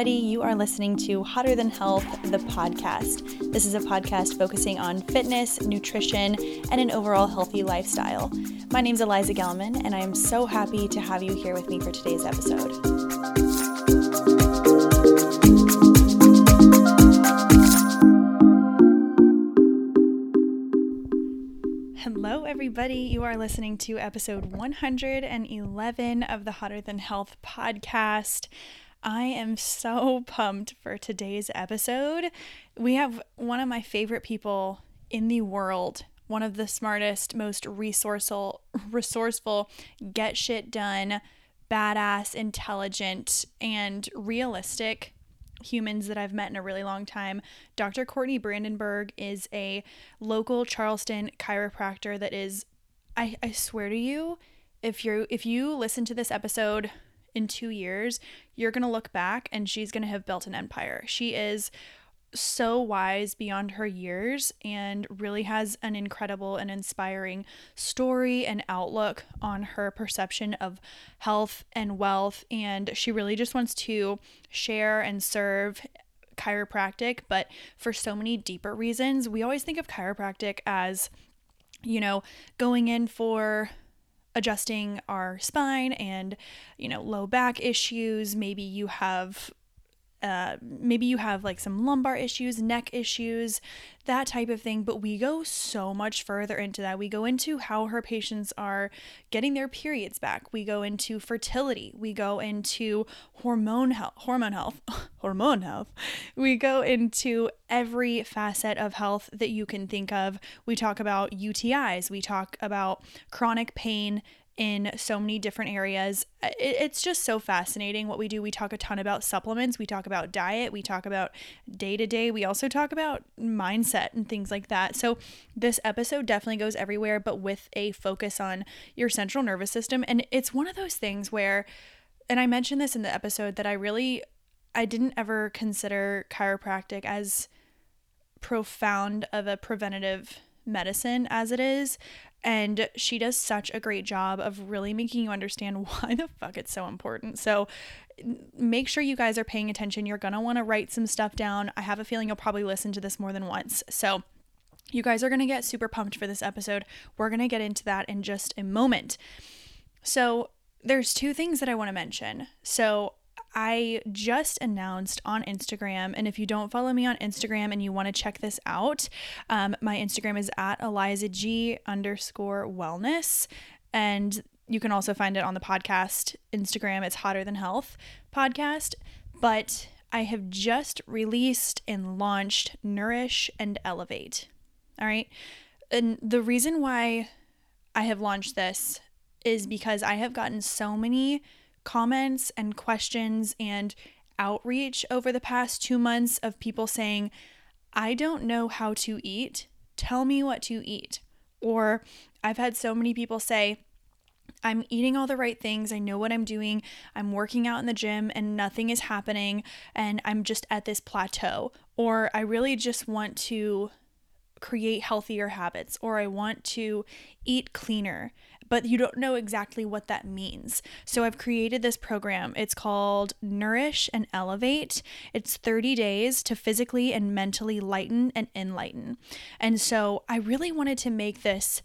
everybody. You are listening to Hotter Than Health, the podcast. This is a podcast focusing on fitness, nutrition, and an overall healthy lifestyle. My name is Eliza Gelman, and I am so happy to have you here with me for today's episode. Hello, everybody. You are listening to episode 111 of the Hotter Than Health podcast. I am so pumped for today's episode. We have one of my favorite people in the world, one of the smartest, most resourceful, resourceful, get shit done, badass, intelligent, and realistic humans that I've met in a really long time. Dr. Courtney Brandenburg is a local Charleston chiropractor that is I, I swear to you, if you if you listen to this episode in two years, you're going to look back and she's going to have built an empire. She is so wise beyond her years and really has an incredible and inspiring story and outlook on her perception of health and wealth. And she really just wants to share and serve chiropractic, but for so many deeper reasons. We always think of chiropractic as, you know, going in for adjusting our spine and you know low back issues. Maybe you have uh, maybe you have like some lumbar issues, neck issues, that type of thing. But we go so much further into that. We go into how her patients are getting their periods back. We go into fertility. We go into hormone health, hormone health, hormone health. We go into every facet of health that you can think of. We talk about UTIs. We talk about chronic pain in so many different areas. It's just so fascinating what we do. We talk a ton about supplements, we talk about diet, we talk about day to day, we also talk about mindset and things like that. So, this episode definitely goes everywhere, but with a focus on your central nervous system. And it's one of those things where, and I mentioned this in the episode, that I really, I didn't ever consider chiropractic as profound of a preventative medicine as it is. And she does such a great job of really making you understand why the fuck it's so important. So make sure you guys are paying attention. You're going to want to write some stuff down. I have a feeling you'll probably listen to this more than once. So you guys are going to get super pumped for this episode. We're going to get into that in just a moment. So there's two things that I want to mention. So I just announced on Instagram, and if you don't follow me on Instagram and you want to check this out, um, my Instagram is at Eliza G underscore wellness. And you can also find it on the podcast Instagram. It's Hotter Than Health podcast. But I have just released and launched Nourish and Elevate. All right. And the reason why I have launched this is because I have gotten so many comments and questions and outreach over the past two months of people saying, I don't know how to eat. Tell me what to eat. Or I've had so many people say, I'm eating all the right things. I know what I'm doing. I'm working out in the gym and nothing is happening. And I'm just at this plateau. Or I really just want to create healthier habits. Or I want to eat cleaner but you don't know exactly what that means. So I've created this program. It's called Nourish and Elevate. It's 30 days to physically and mentally lighten and enlighten. And so I really wanted to make this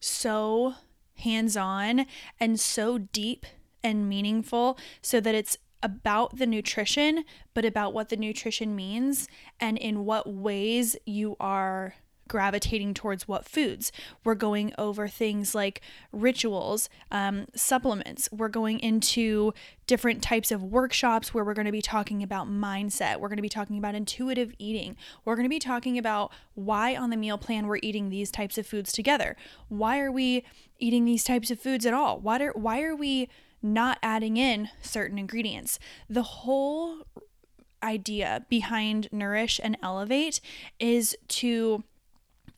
so hands on and so deep and meaningful so that it's about the nutrition, but about what the nutrition means and in what ways you are gravitating towards what foods. We're going over things like rituals, um, supplements. We're going into different types of workshops where we're going to be talking about mindset. We're going to be talking about intuitive eating. We're going to be talking about why on the meal plan we're eating these types of foods together. Why are we eating these types of foods at all? Why are, why are we not adding in certain ingredients? The whole idea behind Nourish and Elevate is to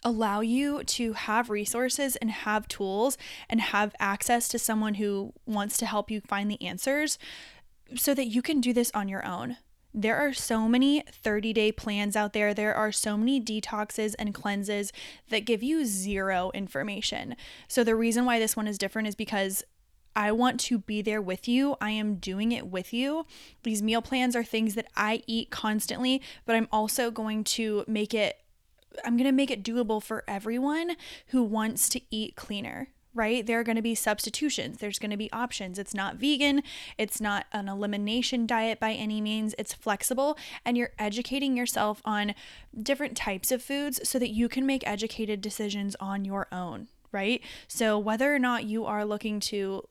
allow you to have resources and have tools and have access to someone who wants to help you find the answers so that you can do this on your own. There are so many 30 day plans out there. There are so many detoxes and cleanses that give you zero information. So, the reason why this one is different is because I want to be there with you. I am doing it with you. These meal plans are things that I eat constantly, but I'm also going to make it I'm going to make it doable for everyone who wants to eat cleaner, right? There are going to be substitutions, there's going to be options. It's not vegan, it's not an elimination diet by any means, it's flexible, and you're educating yourself on different types of foods so that you can make educated decisions on your own, right? So, whether or not you are looking to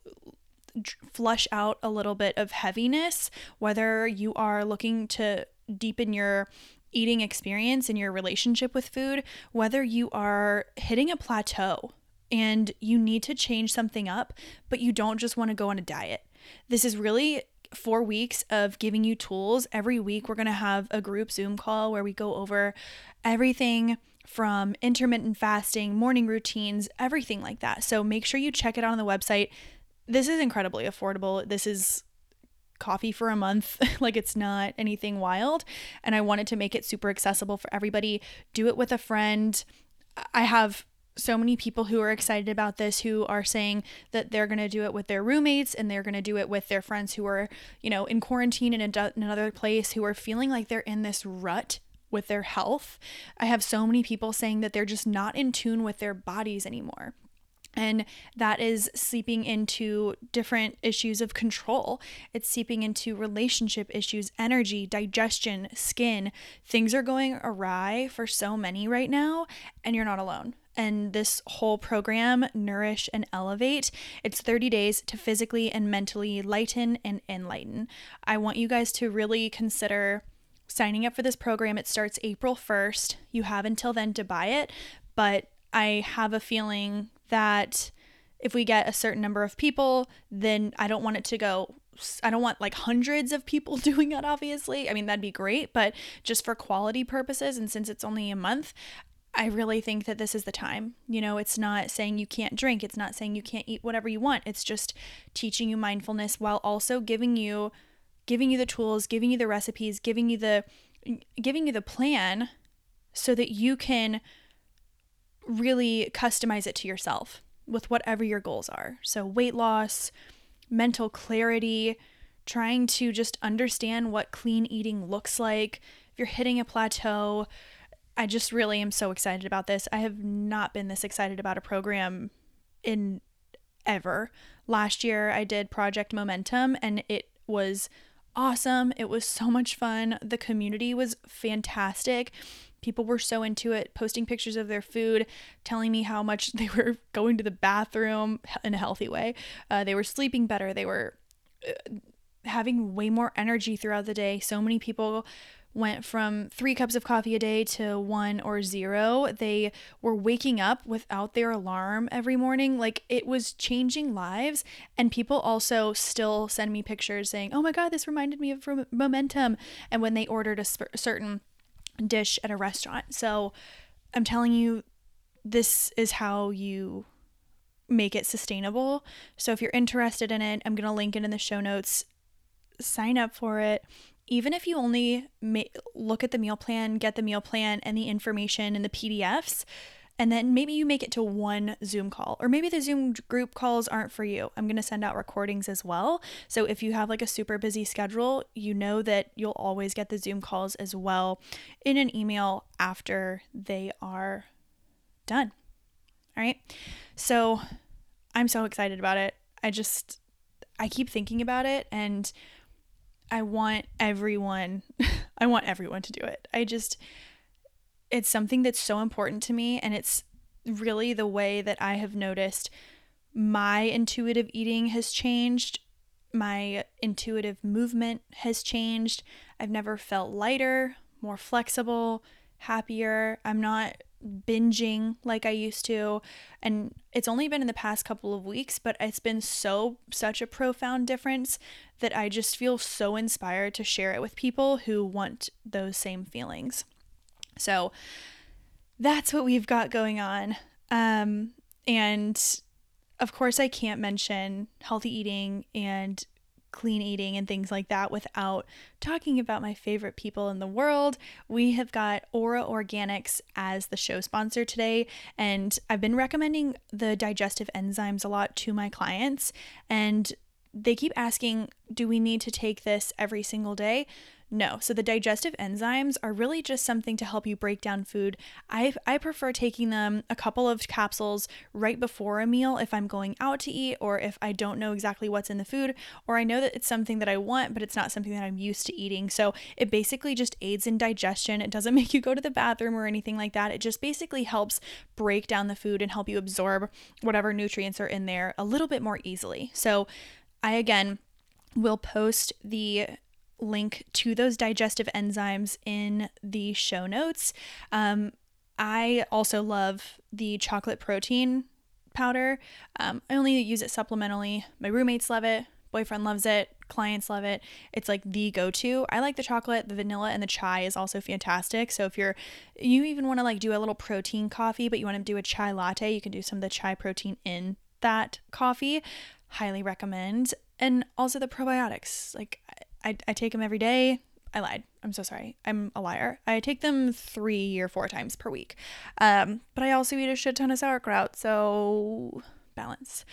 flush out a little bit of heaviness, whether you are looking to deepen your eating experience and your relationship with food, whether you are hitting a plateau and you need to change something up, but you don't just want to go on a diet. This is really four weeks of giving you tools. Every week, we're going to have a group Zoom call where we go over everything from intermittent fasting, morning routines, everything like that. So make sure you check it out on the website. This is incredibly affordable. This is coffee for a month. like it's not anything wild. And I wanted to make it super accessible for everybody. Do it with a friend. I have so many people who are excited about this who are saying that they're going to do it with their roommates and they're going to do it with their friends who are, you know, in quarantine in, a, in another place who are feeling like they're in this rut with their health. I have so many people saying that they're just not in tune with their bodies anymore. And that is seeping into different issues of control. It's seeping into relationship issues, energy, digestion, skin. Things are going awry for so many right now, and you're not alone. And this whole program, Nourish and Elevate, it's 30 days to physically and mentally lighten and enlighten. I want you guys to really consider signing up for this program. It starts April 1st. You have until then to buy it, but I have a feeling that if we get a certain number of people, then I don't want it to go I don't want like hundreds of people doing it, obviously. I mean, that'd be great, but just for quality purposes, and since it's only a month, I really think that this is the time. You know, it's not saying you can't drink, it's not saying you can't eat whatever you want. It's just teaching you mindfulness while also giving you giving you the tools, giving you the recipes, giving you the giving you the plan so that you can really customize it to yourself with whatever your goals are. So, weight loss, mental clarity, trying to just understand what clean eating looks like. If you're hitting a plateau, I just really am so excited about this. I have not been this excited about a program in ever. Last year, I did Project Momentum and it was awesome. It was so much fun. The community was fantastic. People were so into it, posting pictures of their food, telling me how much they were going to the bathroom in a healthy way. Uh, they were sleeping better. They were uh, having way more energy throughout the day. So many people went from three cups of coffee a day to one or zero. They were waking up without their alarm every morning. Like it was changing lives. And people also still send me pictures saying, oh my God, this reminded me of momentum. And when they ordered a sp- certain dish at a restaurant. So I'm telling you, this is how you make it sustainable. So if you're interested in it, I'm going to link it in the show notes. Sign up for it. Even if you only ma- look at the meal plan, get the meal plan and the information and the PDFs, and then maybe you make it to one Zoom call, or maybe the Zoom group calls aren't for you. I'm to send out recordings as well. So if you have like a super busy schedule, you know that you'll always get the Zoom calls as well in an email after they are done. All right. So I'm so excited about it. I just, I keep thinking about it and I want everyone, I want everyone to do it. I just, it's something that's so important to me and it's really the way that I have noticed my intuitive eating has changed. My intuitive movement has changed. I've never felt lighter, more flexible, happier. I'm not binging like I used to. And it's only been in the past couple of weeks, but it's been so, such a profound difference that I just feel so inspired to share it with people who want those same feelings. So that's what we've got going on. Um, and of course, I can't mention healthy eating and clean eating and things like that without talking about my favorite people in the world. We have got Ora Organics as the show sponsor today, and I've been recommending the digestive enzymes a lot to my clients. And they keep asking, do we need to take this every single day? No. So the digestive enzymes are really just something to help you break down food. I I prefer taking them a couple of capsules right before a meal if I'm going out to eat or if I don't know exactly what's in the food or I know that it's something that I want but it's not something that I'm used to eating. So it basically just aids in digestion. It doesn't make you go to the bathroom or anything like that. It just basically helps break down the food and help you absorb whatever nutrients are in there a little bit more easily. So I again will post the link to those digestive enzymes in the show notes. Um, I also love the chocolate protein powder. Um, I only use it supplementally. My roommates love it. Boyfriend loves it. Clients love it. It's like the go-to. I like the chocolate, the vanilla, and the chai is also fantastic. So if you're, you even want to like do a little protein coffee, but you want to do a chai latte, you can do some of the chai protein in that coffee. Highly recommend. And also the probiotics. Like I, I take them every day. I lied. I'm so sorry. I'm a liar. I take them three or four times per week. Um, but I also eat a shit ton of sauerkraut. So balance.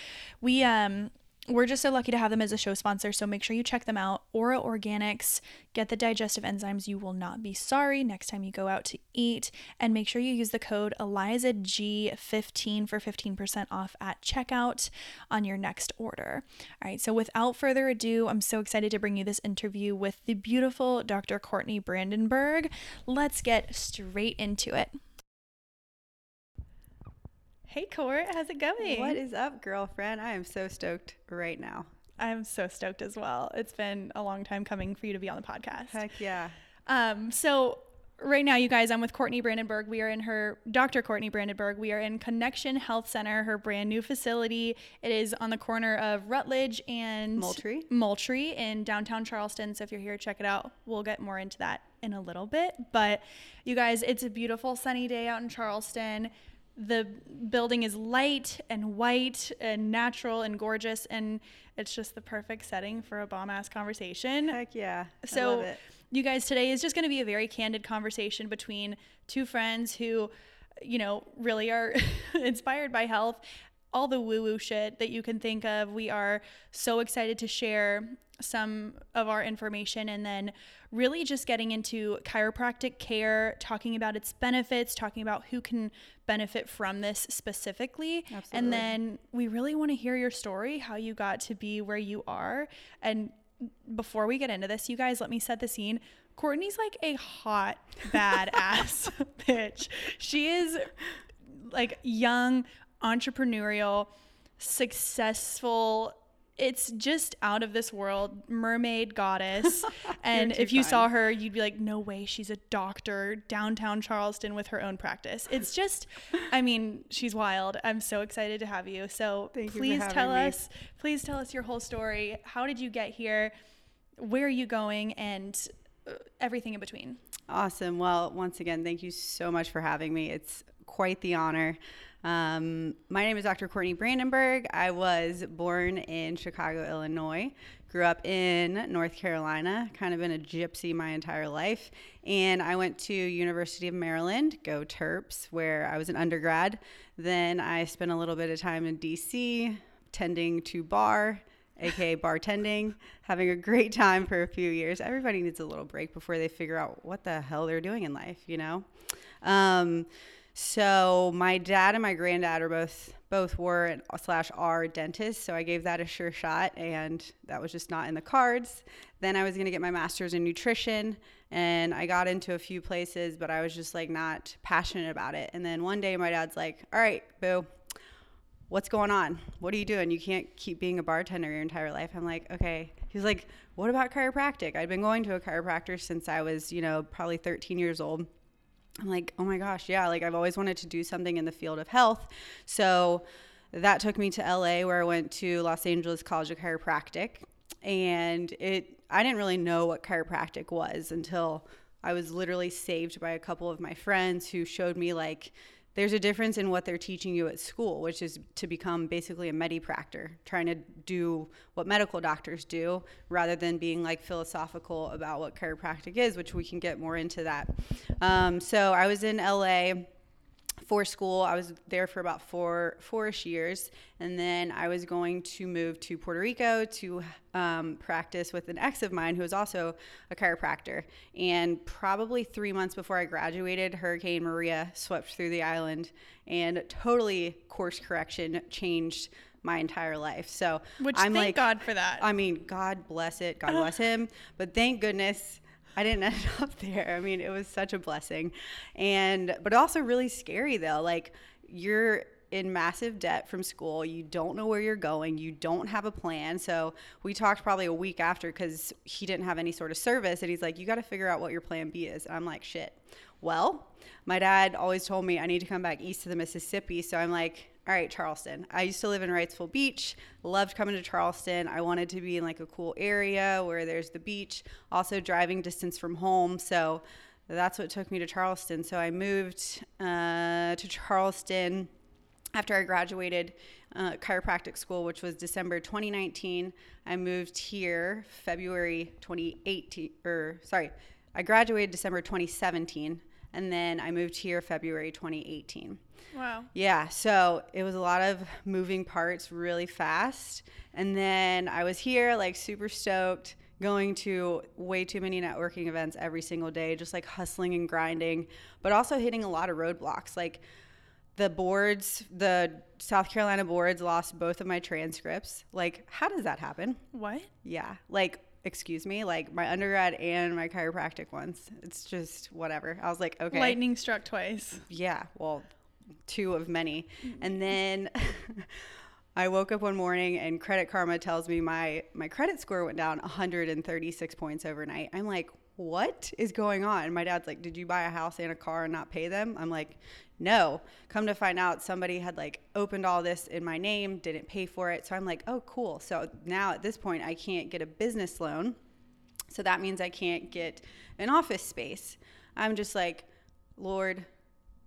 We um we're just so lucky to have them as a show sponsor, so make sure you check them out. Ora Organics, get the digestive enzymes. You will not be sorry next time you go out to eat. And make sure you use the code ElizaG15 for 15% off at checkout on your next order. All right, so without further ado, I'm so excited to bring you this interview with the beautiful Dr. Courtney Brandenburg. Let's get straight into it. Hey, Court, how's it going? What is up, girlfriend? I am so stoked right now. I'm so stoked as well. It's been a long time coming for you to be on the podcast. Heck yeah. Um, so right now, you guys, I'm with Courtney Brandenburg. We are in her Dr. Courtney Brandenburg. We are in Connection Health Center, her brand new facility. It is on the corner of Rutledge and Moultrie. Moultrie in downtown Charleston. So if you're here, check it out. We'll get more into that in a little bit. But you guys, it's a beautiful sunny day out in Charleston the building is light and white and natural and gorgeous and it's just the perfect setting for a bomb ass conversation. Heck yeah. So you guys today is just going to be a very candid conversation between two friends who you know really are inspired by health all the woo woo shit that you can think of. We are so excited to share some of our information and then really just getting into chiropractic care, talking about its benefits, talking about who can benefit from this specifically. Absolutely. And then we really want to hear your story, how you got to be where you are. And before we get into this, you guys, let me set the scene. Courtney's like a hot, badass bitch. She is like young, entrepreneurial, successful it's just out of this world mermaid goddess. And if you saw her you'd be like no way she's a doctor downtown charleston with her own practice. It's just i mean she's wild. I'm so excited to have you. So Thank please you tell me. us please tell us your whole story. How did you get here? Where are you going? And uh, everything in between. Awesome. Well once again thank you so much for having me. It's quite the honor um, my name is Dr. Courtney Brandenburg. I was born in Chicago, Illinois. Grew up in North Carolina, kind of been a gypsy my entire life. And I went to University of Maryland, go Terps, where I was an undergrad. Then I spent a little bit of time in DC, tending to bar, aka bartending, having a great time for a few years. Everybody needs a little break before they figure out what the hell they're doing in life, you know? Um, so my dad and my granddad are both both were slash are dentists. So I gave that a sure shot, and that was just not in the cards. Then I was gonna get my master's in nutrition, and I got into a few places, but I was just like not passionate about it. And then one day my dad's like, "All right, boo." What's going on? What are you doing? You can't keep being a bartender your entire life. I'm like, okay. He's like, what about chiropractic? I'd been going to a chiropractor since I was, you know, probably 13 years old I'm like, oh my gosh, yeah, like I've always wanted to do something in the field of health. So that took me to LA where I went to Los Angeles College of Chiropractic. And it I didn't really know what chiropractic was until I was literally saved by a couple of my friends who showed me like there's a difference in what they're teaching you at school, which is to become basically a medipractor, trying to do what medical doctors do rather than being like philosophical about what chiropractic is, which we can get more into that. Um, so I was in LA for school. I was there for about four four-ish years, and then I was going to move to Puerto Rico to um, practice with an ex of mine who was also a chiropractor. And probably three months before I graduated, Hurricane Maria swept through the island, and totally course correction changed my entire life. So Which I'm thank like, God for that. I mean, God bless it, God bless him. But thank goodness I didn't end up there. I mean, it was such a blessing. And but also really scary though. Like you're in massive debt from school. You don't know where you're going. You don't have a plan. So we talked probably a week after because he didn't have any sort of service. And he's like, You got to figure out what your plan B is. And I'm like, Shit. Well, my dad always told me I need to come back east to the Mississippi. So I'm like, all right, Charleston. I used to live in Wrightsville Beach. Loved coming to Charleston. I wanted to be in like a cool area where there's the beach, also driving distance from home. So that's what took me to Charleston. So I moved uh, to Charleston after I graduated uh, chiropractic school, which was December 2019. I moved here February 2018, or sorry, I graduated December 2017, and then I moved here February 2018. wow. Yeah, so it was a lot of moving parts really fast. And then I was here, like, super stoked, going to way too many networking events every single day, just like hustling and grinding, but also hitting a lot of roadblocks. Like, the boards, the South Carolina boards lost both of my transcripts. Like, how does that happen? What? Yeah, like, excuse me, like my undergrad and my chiropractic ones. It's just whatever. I was like, okay. Lightning struck twice. Yeah, well, two of many. Mm-hmm. And then I woke up one morning and Credit Karma tells me my my credit score went down 136 points overnight. I'm like, "What is going on?" And my dad's like, "Did you buy a house and a car and not pay them?" I'm like, "No." Come to find out somebody had like opened all this in my name, didn't pay for it. So I'm like, "Oh, cool." So now at this point I can't get a business loan. So that means I can't get an office space. I'm just like, Lord,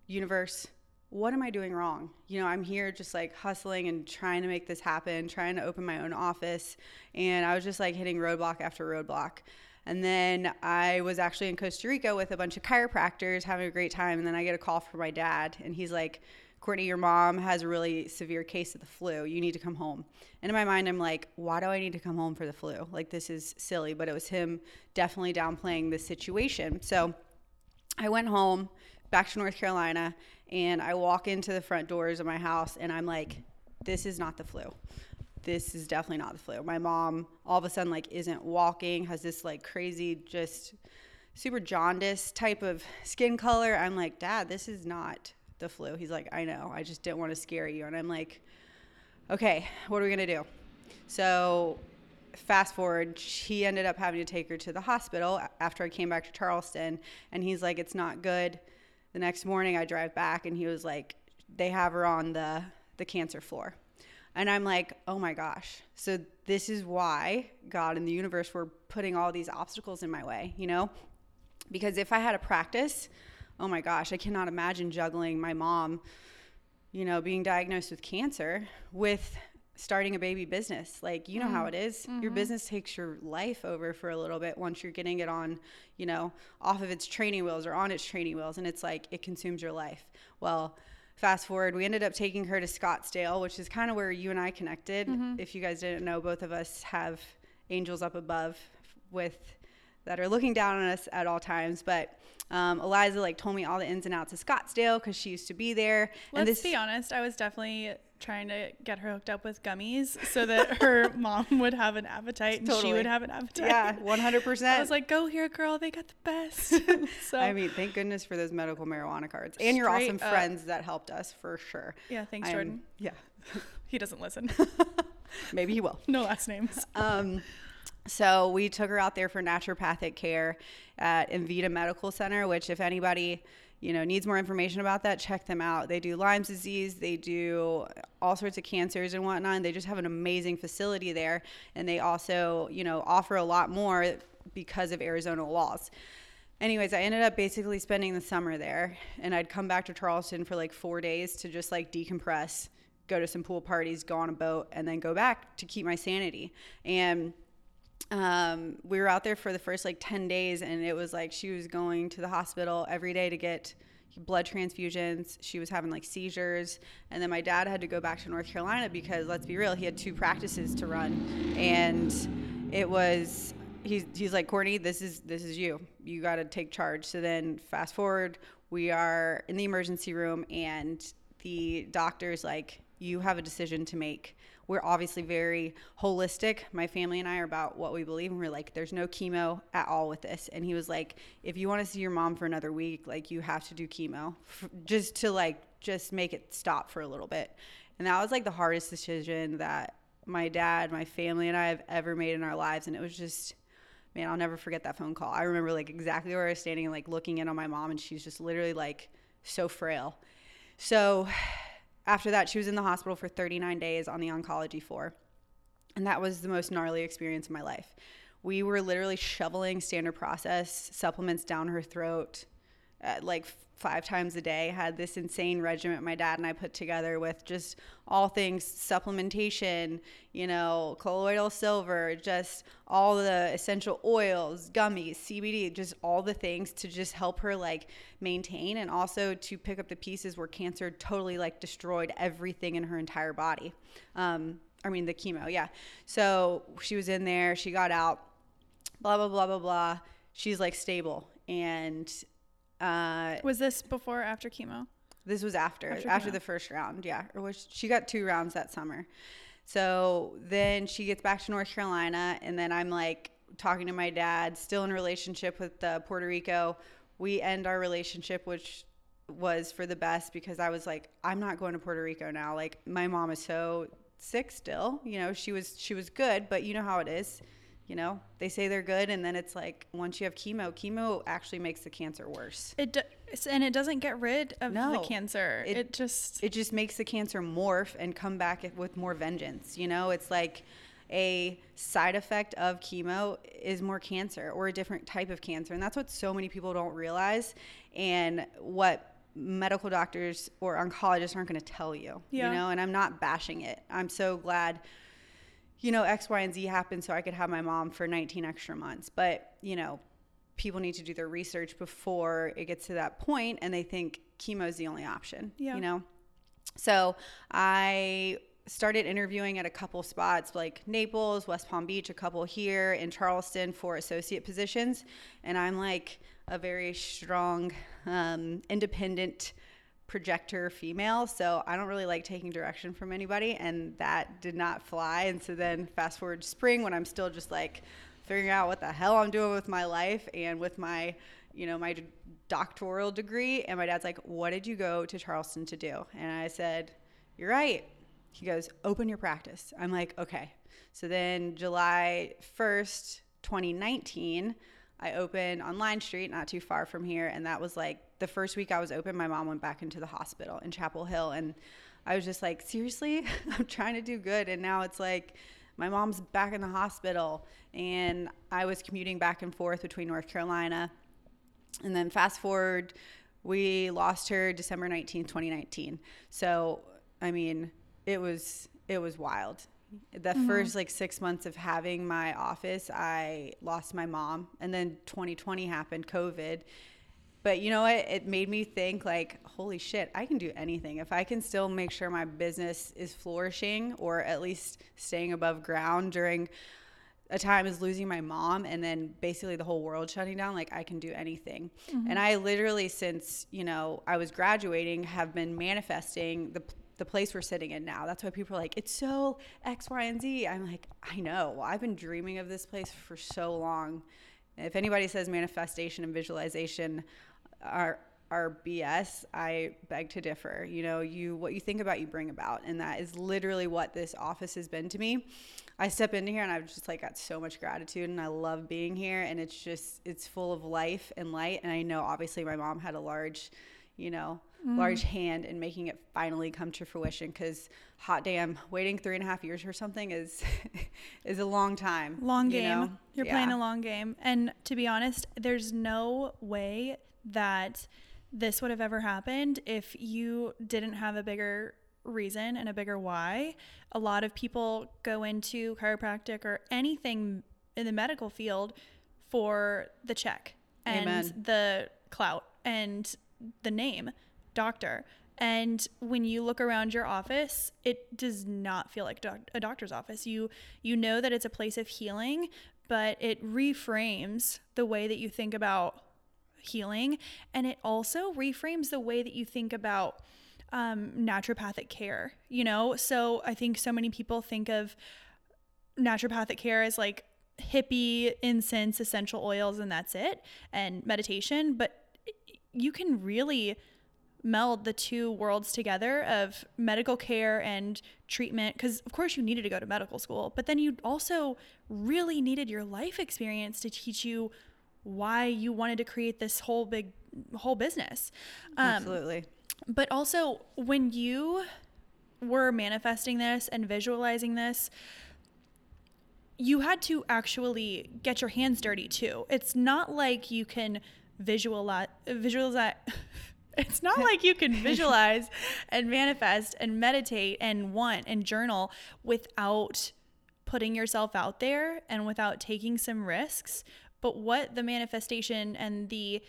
universe, what am I doing wrong? You know, I'm here just like hustling and trying to make this happen, trying to open my own office. And I was just like hitting roadblock after roadblock. And then I was actually in Costa Rica with a bunch of chiropractors having a great time. And then I get a call from my dad, and he's like, Courtney, your mom has a really severe case of the flu. You need to come home. And in my mind, I'm like, why do I need to come home for the flu? Like, this is silly. But it was him definitely downplaying the situation. So I went home back to North Carolina and I walk into the front doors of my house and I'm like, this is not the flu. This is definitely not the flu. My mom all of a sudden like isn't walking, has this like crazy just super jaundice type of skin color. I'm like, "Dad, this is not the flu." He's like, "I know. I just didn't want to scare you." And I'm like, "Okay, what are we going to do?" So fast forward, he ended up having to take her to the hospital after I came back to Charleston. And he's like, it's not good. The next morning, I drive back, and he was like, they have her on the, the cancer floor. And I'm like, oh my gosh. So this is why God and the universe were putting all these obstacles in my way, you know? Because if I had a practice, oh my gosh, I cannot imagine juggling my mom, you know, being diagnosed with cancer with starting a baby business. Like, you know how mm. it is. Your mm-hmm. business takes your life over for a little bit once you're getting it on, you know, off of its training wheels or on its training wheels. And it's like, it consumes your life. Well, fast forward, we ended up taking her to Scottsdale, which is kind of where you and I connected. If you guys didn't know, both of us have angels up above with that are looking down on us at all times. But um, Eliza like told me all the ins and outs of Scottsdale because she used to be there. Let's and this be honest. I was definitely trying to get her hooked up with gummies so that her mom would have an appetite and she would have an appetite. yeah, one hundred I was like, go here, girl. They got the best. so, I mean, thank goodness for those medical marijuana cards and your awesome up. friends that helped us for sure. yeah, thanks, I'm- Jordan. Yeah, He doesn't listen. maybe he will. no last names. Um, so we took her out there for naturopathic care at Invita Medical Center, which if anybody you know needs more information about that, check them out. They do Lyme's disease, they do all sorts of cancers and whatnot. And they just have an amazing facility there, and they also you know offer a lot more because of Arizona laws. anyways, I ended up basically spending the summer there, and I'd come back to Charleston for like four days to just like decompress, go to some pool parties, go on a boat, and then go back to keep my sanity. And um, we were out there for the first like 10 days, and it was like she was going to the hospital every day to get blood transfusions. She was having like seizures. And then my dad had to go back to North Carolina because, let's be real, he had two practices to run. And it was he's he's like Courtney, this is this is you. You got to take charge. So then fast forward, we are in the emergency room, and the doctor's like, you have a decision to make. We're obviously very holistic. My family and I are about what we believe, and we're like, there's no chemo at all with this. And he was like, if you want to see your mom for another week, like you have to do chemo, just to like just make it stop for a little bit. And that was like the hardest decision that my dad, my family, and I have ever made in our lives. And it was just man, I'll never forget that phone call. I remember like exactly where I was standing and like looking in on my mom, and she's just literally like so frail. So after that, she was in the hospital for 39 days on the oncology floor. And that was the most gnarly experience of my life. We were literally shoveling standard process supplements down her throat, at like five times a day. Had this insane regimen my dad and I put together with just all things supplementation, you know, colloidal silver, just all the essential oils, gummies, CBD, just all the things to just help her like maintain and also to pick up the pieces where cancer totally like destroyed everything in her entire body. Um, I mean, the chemo, yeah. So she was in there, she got out, blah, blah, blah, blah, blah. She's like stable. And uh, was this before or after chemo? This was after after, after the first round, yeah. Or was she got two rounds that summer. So then she gets back to North Carolina, and then I'm like talking to my dad, still in relationship with uh, Puerto Rico. We end our relationship, which was for the best because I was like, I'm not going to Puerto Rico now. Like my mom is so sick still. You know, she was she was good, but you know how it is you know? They say they're good and then it's like once you have chemo chemo actually makes the cancer worse. It do, and it doesn't get rid of no, the cancer. It, it, just it just makes the cancer morph and come back with more vengeance you know? It's like a side effect of chemo is more cancer or a different type of cancer and that's what so many people don't realize and what medical doctors or oncologists aren't going to tell you yeah. you know? And i'm not bashing it. I'm so glad you know, X, Y, and Z happened so I could have my mom for 19 extra months. But, you know, people need to do their research before it gets to that point and they think chemo is the only option, yeah. you know? So I started interviewing at a couple spots like Naples, West Palm Beach, a couple here in Charleston for associate positions. And I'm like a very strong, um, independent projector female, so I don't really like taking direction from anybody, and that did not fly. And so then fast forward spring when I'm still just like figuring out what the hell I'm doing with my life and with my, you know, my doctoral degree. And my dad's like, "What did you go to Charleston to do?" And I said, "You're right." He goes, "Open your practice." I'm like, "Okay." So then July 1st, 2019. I opened on Line Street, not too far from here, and that was like the first week I was open, my mom went back into the hospital in Chapel Hill, and I was just like, seriously, I'm trying to do good, and now it's like my mom's back in the hospital, and I was commuting back and forth between North Carolina, and then fast forward, we lost her December 19, 2019. So I mean, it was it was wild the mm-hmm. first like six months of having my office, I lost my mom, and then 2020 happened, COVID. But you know what? It made me think like, holy shit, I can do anything. If I can still make sure my business is flourishing or at least staying above ground during a time as losing my mom and then basically the whole world shutting down, like I can do anything. Mm-hmm. And I literally, since, you know, I was graduating, have been manifesting the the place we're sitting in now. That's why people are like, it's so X, Y, and Z. I'm like, I know. I've been dreaming of this place for so long. If anybody says manifestation and visualization are are BS, I beg to differ. You know, you what you think about, you bring about, and that is literally what this office has been to me. I step into here and I've just like got so much gratitude, and I love being here, and it's just it's full of life and light. And I know obviously my mom had a large you know, mm. large hand in making it finally come to fruition. Because hot damn, waiting three and a half years for something is is a long time. long you game. know? You're Yeah. playing a long game. And to be honest, there's no way that this would have ever happened if you didn't have a bigger reason and a bigger why. A lot of people go into chiropractic or anything in the medical field for the check and Amen. the clout and the name doctor. And when you look around your office, it does not feel like doc- a doctor's office. You you know that it's a place of healing, but it reframes the way that you think about healing, and it also reframes the way that you think about um, naturopathic care. You know, so I think so many people think of naturopathic care as like hippie incense essential oils and that's it and meditation but you can really meld the two worlds together of medical care and treatment because of course you needed to go to medical school but then you also really needed your life experience to teach you why you wanted to create this whole big whole business um, Absolutely. but also, when you were manifesting this and visualizing this, you had to actually get your hands dirty too. It's not like you can visualize visualize it's not like you can visualize and manifest and meditate and want and journal without putting yourself out there and without taking some risks. But what the manifestation and the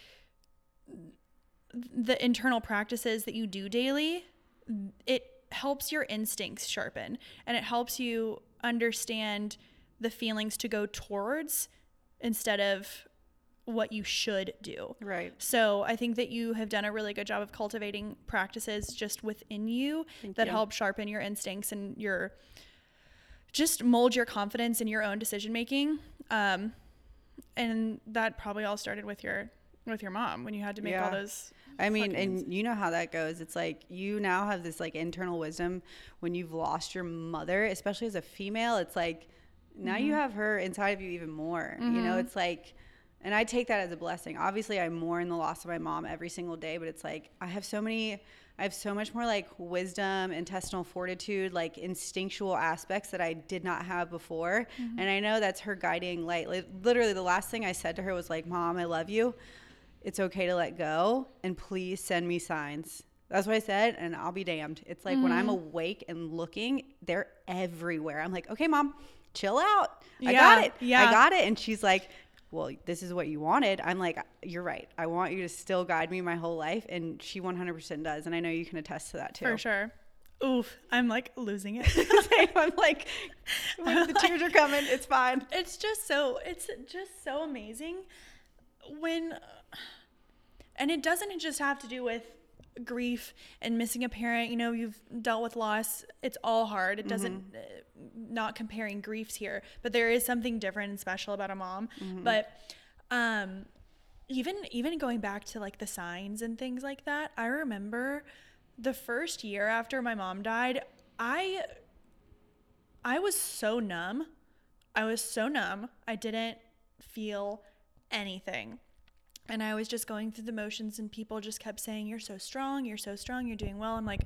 the internal practices that you do daily, it helps your instincts sharpen and it helps you understand the feelings to go towards instead of what you should do. Right. So I think that you have done a really good job of cultivating practices just within you Thank that you. help sharpen your instincts and your just mold your confidence in your own decision making. Um, and that probably all started with your with your mom when you had to make all those. I mean, and you know how that goes. It's like you now have this like internal wisdom when you've lost your mother, especially as a female. It's like now you Mm-hmm. have her inside of you even more. You know, it's like, and I take that as a blessing. Obviously, I mourn the loss of my mom every single day, but it's like I have so many. I have so much more like wisdom, intestinal fortitude, like instinctual aspects that I did not have before. Mm-hmm. And I know that's her guiding light. Like, literally, the last thing I said to her was like, "Mom, I love you." it's okay to let go and please send me signs. That's what I said, and I'll be damned. It's like when Mm. I'm awake and looking, they're everywhere. I'm like, okay, mom, chill out. I Yeah, got it. yeah. I got it. And she's like, well, this is what you wanted. I'm like, you're right. I want you to still guide me my whole life. And she 100% does. And I know you can attest to that too. For sure. Oof, I'm like losing it. Same. I'm like, the tears are coming. It's fine. it's just so it's just so amazing when and it doesn't just have to do with grief and missing a parent you know you've dealt with loss it's all hard. It doesn't uh, not comparing griefs here but there is something different and special about a mom. But um even even going back to like the signs and things like that i remember the first year after my mom died i i was so numb. I was so numb i didn't feel anything and i was just going through the motions and people just kept saying you're so strong you're so strong you're doing well i'm like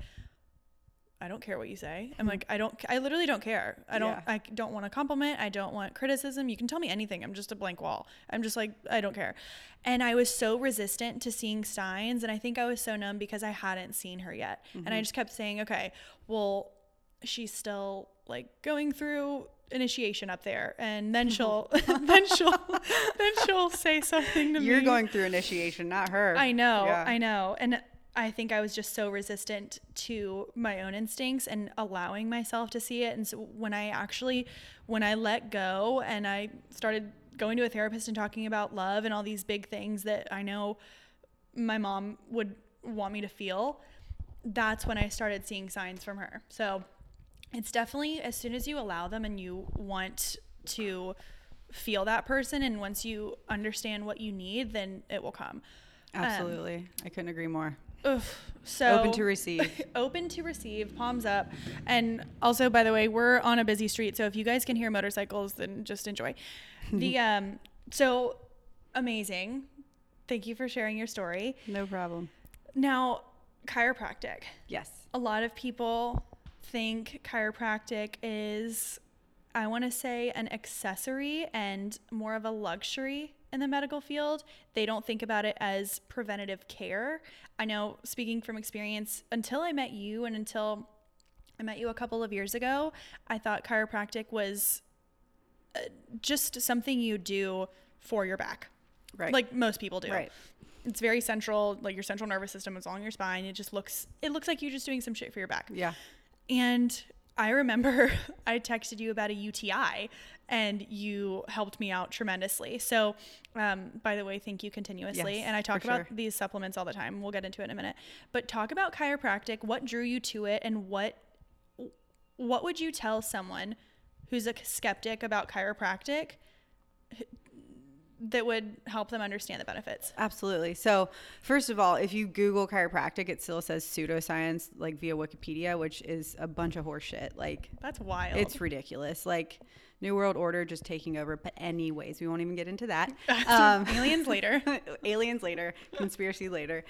I don't care what you say. I'm like, I don't, I literally don't care. I don't, Yeah. I don't want a compliment. I don't want criticism. You can tell me anything. I'm just a blank wall. I'm just like, I don't care. And I was so resistant to seeing signs. And I think I was so numb because I hadn't seen her yet. And I mm-hmm. just kept saying, okay, well, she's still like going through initiation up there. And then mm-hmm. she'll, then she'll, then she'll say something to me. You're going through initiation, not her. I know, Yeah. I know. And I think I was just so resistant to my own instincts and allowing myself to see it. And so when I actually, when I let go and I started going to a therapist and talking about love and all these big things that I know my mom would want me to feel, that's when I started seeing signs from her. So it's definitely as soon as you allow them and you want to feel that person and once you understand what you need, then it will come. Absolutely. I couldn't agree more. Oof. So Open to receive. open to receive, palms up. And also, by the way, we're on a busy street, so if you guys can hear motorcycles, then just enjoy. the um, so amazing. Thank you for sharing your story. No problem. Now, chiropractic. Yes. A lot of people think chiropractic is, I want to say, an accessory and more of a luxury in the medical field. They don't think about it as preventative care. I know, speaking from experience, until I met you and until I met you a couple of years ago, I thought chiropractic was uh, just something you do for your back. Right. Like most people do. Right. It's very central, like your central nervous system is along your spine. It just looks it looks like you're just doing some shit for your back. Yeah. And I remember I texted you about a UTI and you helped me out tremendously. So, um, by the way, thank you continuously. Yes, and I talk about sure. these supplements all the time. We'll get into it in a minute. But talk about chiropractic. What drew you to it and what what would you tell someone who's a skeptic about chiropractic that would help them understand the benefits? Absolutely. So, first of all, if you Google chiropractic, it still says pseudoscience, like via Wikipedia, which is a bunch of horseshit. Like, That's wild. it's ridiculous. Like, New World Order just taking over. But, anyways, we won't even get into that. Um, aliens later. aliens later, conspiracy later.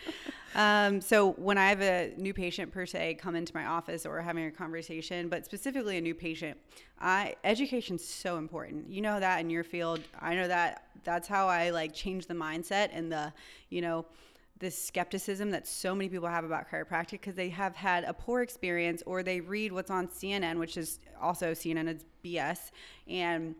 Um, so when I have a new patient per se come into my office or having a conversation, but specifically a new patient, I education's so important. You know that in your field. I know that. That's how I like change the mindset and the, you know, this skepticism that so many people have about chiropractic because they have had a poor experience or they read what's on CNN, which is also CNN is BS, and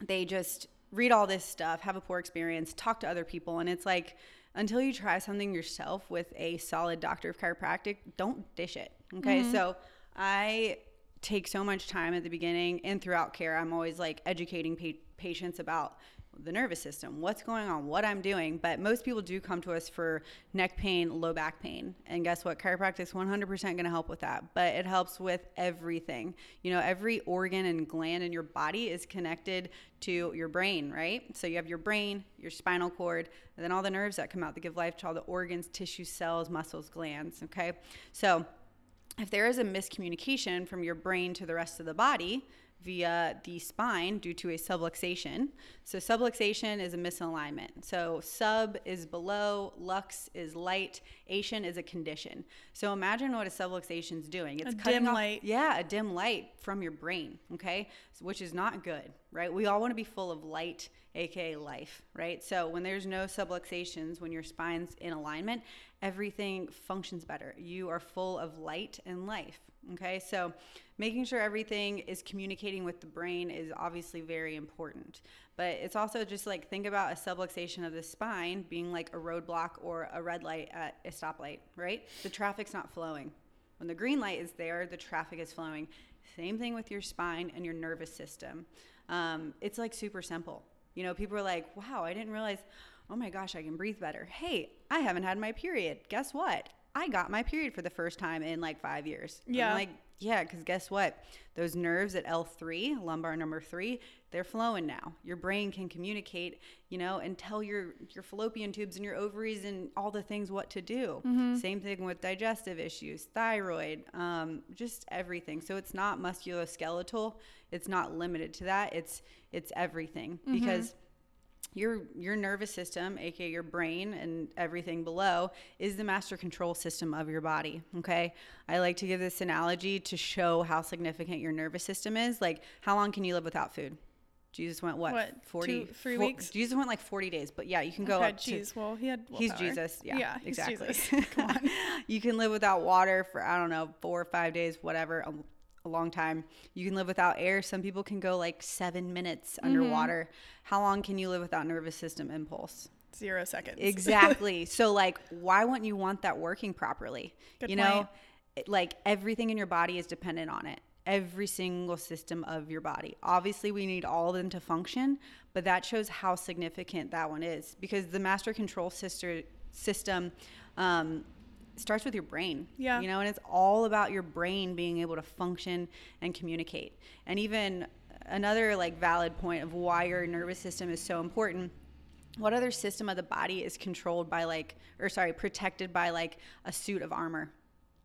they just read all this stuff, have a poor experience, talk to other people, and it's like until you try something yourself with a solid doctor of chiropractic, don't dish it. Okay, mm-hmm. so I take so much time at the beginning and throughout care. I'm always like educating pa- patients about the nervous system, what's going on, what I'm doing. But most people do come to us for neck pain, low back pain. And guess what? Chiropractic is 100% going to help with that. But it helps with everything. You know, every organ and gland in your body is connected to your brain, right? So you have your brain, your spinal cord, and then all the nerves that come out that give life to all the organs, tissues, cells, muscles, glands. Okay. So if there is a miscommunication from your brain to the rest of the body via the spine due to a subluxation. So subluxation is a misalignment. So sub is below, lux is light, ation is a condition. So imagine what a subluxation is doing. It's A cutting dim off- light. Yeah, a dim light from your brain, okay? So- which is not good, right? We all want to be full of light, aka life, right? So when there's no subluxations, when your spine's in alignment, everything functions better. You are full of light and life, okay? So making sure everything is communicating with the brain is obviously very important. But it's also just like think about a subluxation of the spine being like a roadblock or a red light at a stoplight, right? The traffic's not flowing. When the green light is there, the traffic is flowing. Same thing with your spine and your nervous system. Um, it's like super simple. You know, people are like, wow, I didn't realize, oh my gosh, I can breathe better. Hey, I haven't had my period. Guess what? I got my period for the first time in like five years. I'm Yeah. like, yeah, because guess what? Those nerves at L3, lumbar number three, they're flowing now. Your brain can communicate, you know, and tell your, your fallopian tubes and your ovaries and all the things what to do. Same thing with digestive issues, thyroid, um, just everything. So it's not musculoskeletal. It's not limited to that. It's it's everything because your your nervous system aka your brain and everything below is the master control system of your body okay i like to give this analogy to show how significant your nervous system is like how long can you live without food jesus went what, What, 40 two- three four- weeks? jesus went like 40 days but yeah you can go Okay, up to jeez. Well, he had. He's. Jesus. Yeah, Yeah, exactly. Jesus. Come on. you can live without water for I don't know four or five days, whatever, um, a, long time. You can live without air. Some people can go like seven minutes Mm-hmm. underwater. How long can you live without nervous system impulse? Zero seconds. Exactly. so like, why wouldn't you want that working properly? Good you know, point. It- like everything in your body is dependent on it. Every single system of your body. Obviously, we need all of them to function, but that shows how significant that one is because the master control sister system um, starts with your brain. Yeah. You know, and it's all about your brain being able to function and communicate. And even another like valid point of why your nervous system is so important what other system of the body is controlled by like or sorry protected by like a suit of armor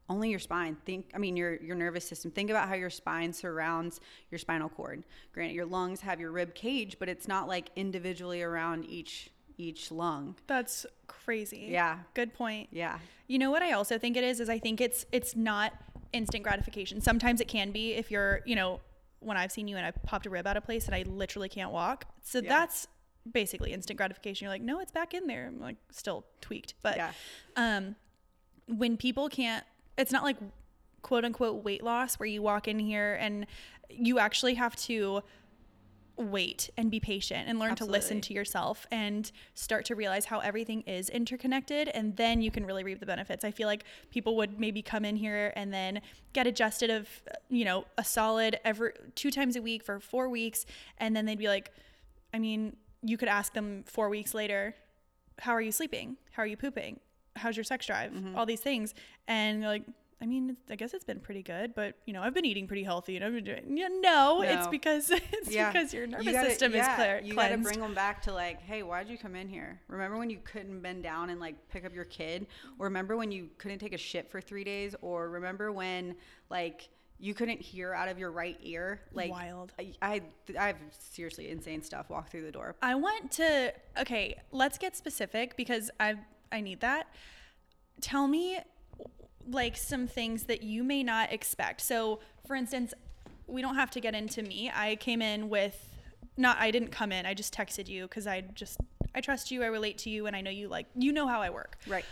only your spine think i mean your your nervous system think about how your spine surrounds your spinal cord granted your lungs have your rib cage but it's not like individually around each each lung. That's crazy. Yeah. Good point. Yeah. You know what I also think it is is I think it's it's not instant gratification. Sometimes it can be if you're, you know, when I've seen you and I popped a rib out of place and I literally can't walk. So Yeah. that's basically instant gratification. You're like, no, it's back in there. I'm like still tweaked. But Yeah. um when people can't it's not like quote unquote weight loss where you walk in here and you actually have to wait and be patient and learn to listen to yourself and start to realize how everything is interconnected and then you can really reap the benefits. I feel like people would maybe come in here and then get adjusted of uh, you know a solid every two times a week for 4 weeks and then they'd be like I mean, you could ask them 4 weeks later, how are you sleeping? How are you pooping? How's your sex drive? Mm-hmm. All these things and like I mean, I guess it's been pretty good, but you know, I've been eating pretty healthy and I've been doing. Yeah, no, it's because it's because your nervous system is clear, You got to bring them back to like, hey, why'd you come in here? Remember when you couldn't bend down and like pick up your kid? Or remember when you couldn't take a shit for three days? Or remember when like you couldn't hear out of your right ear? Like Wild. I, I, I have seriously insane stuff walk through the door. I want to okay, let's get specific because I I need that. Tell me like some things that you may not expect. So, for instance, we don't have to get into me. I came in with not I didn't come in. I just texted you cuz I just I trust you, I relate to you and I know you like you know how I work. Right.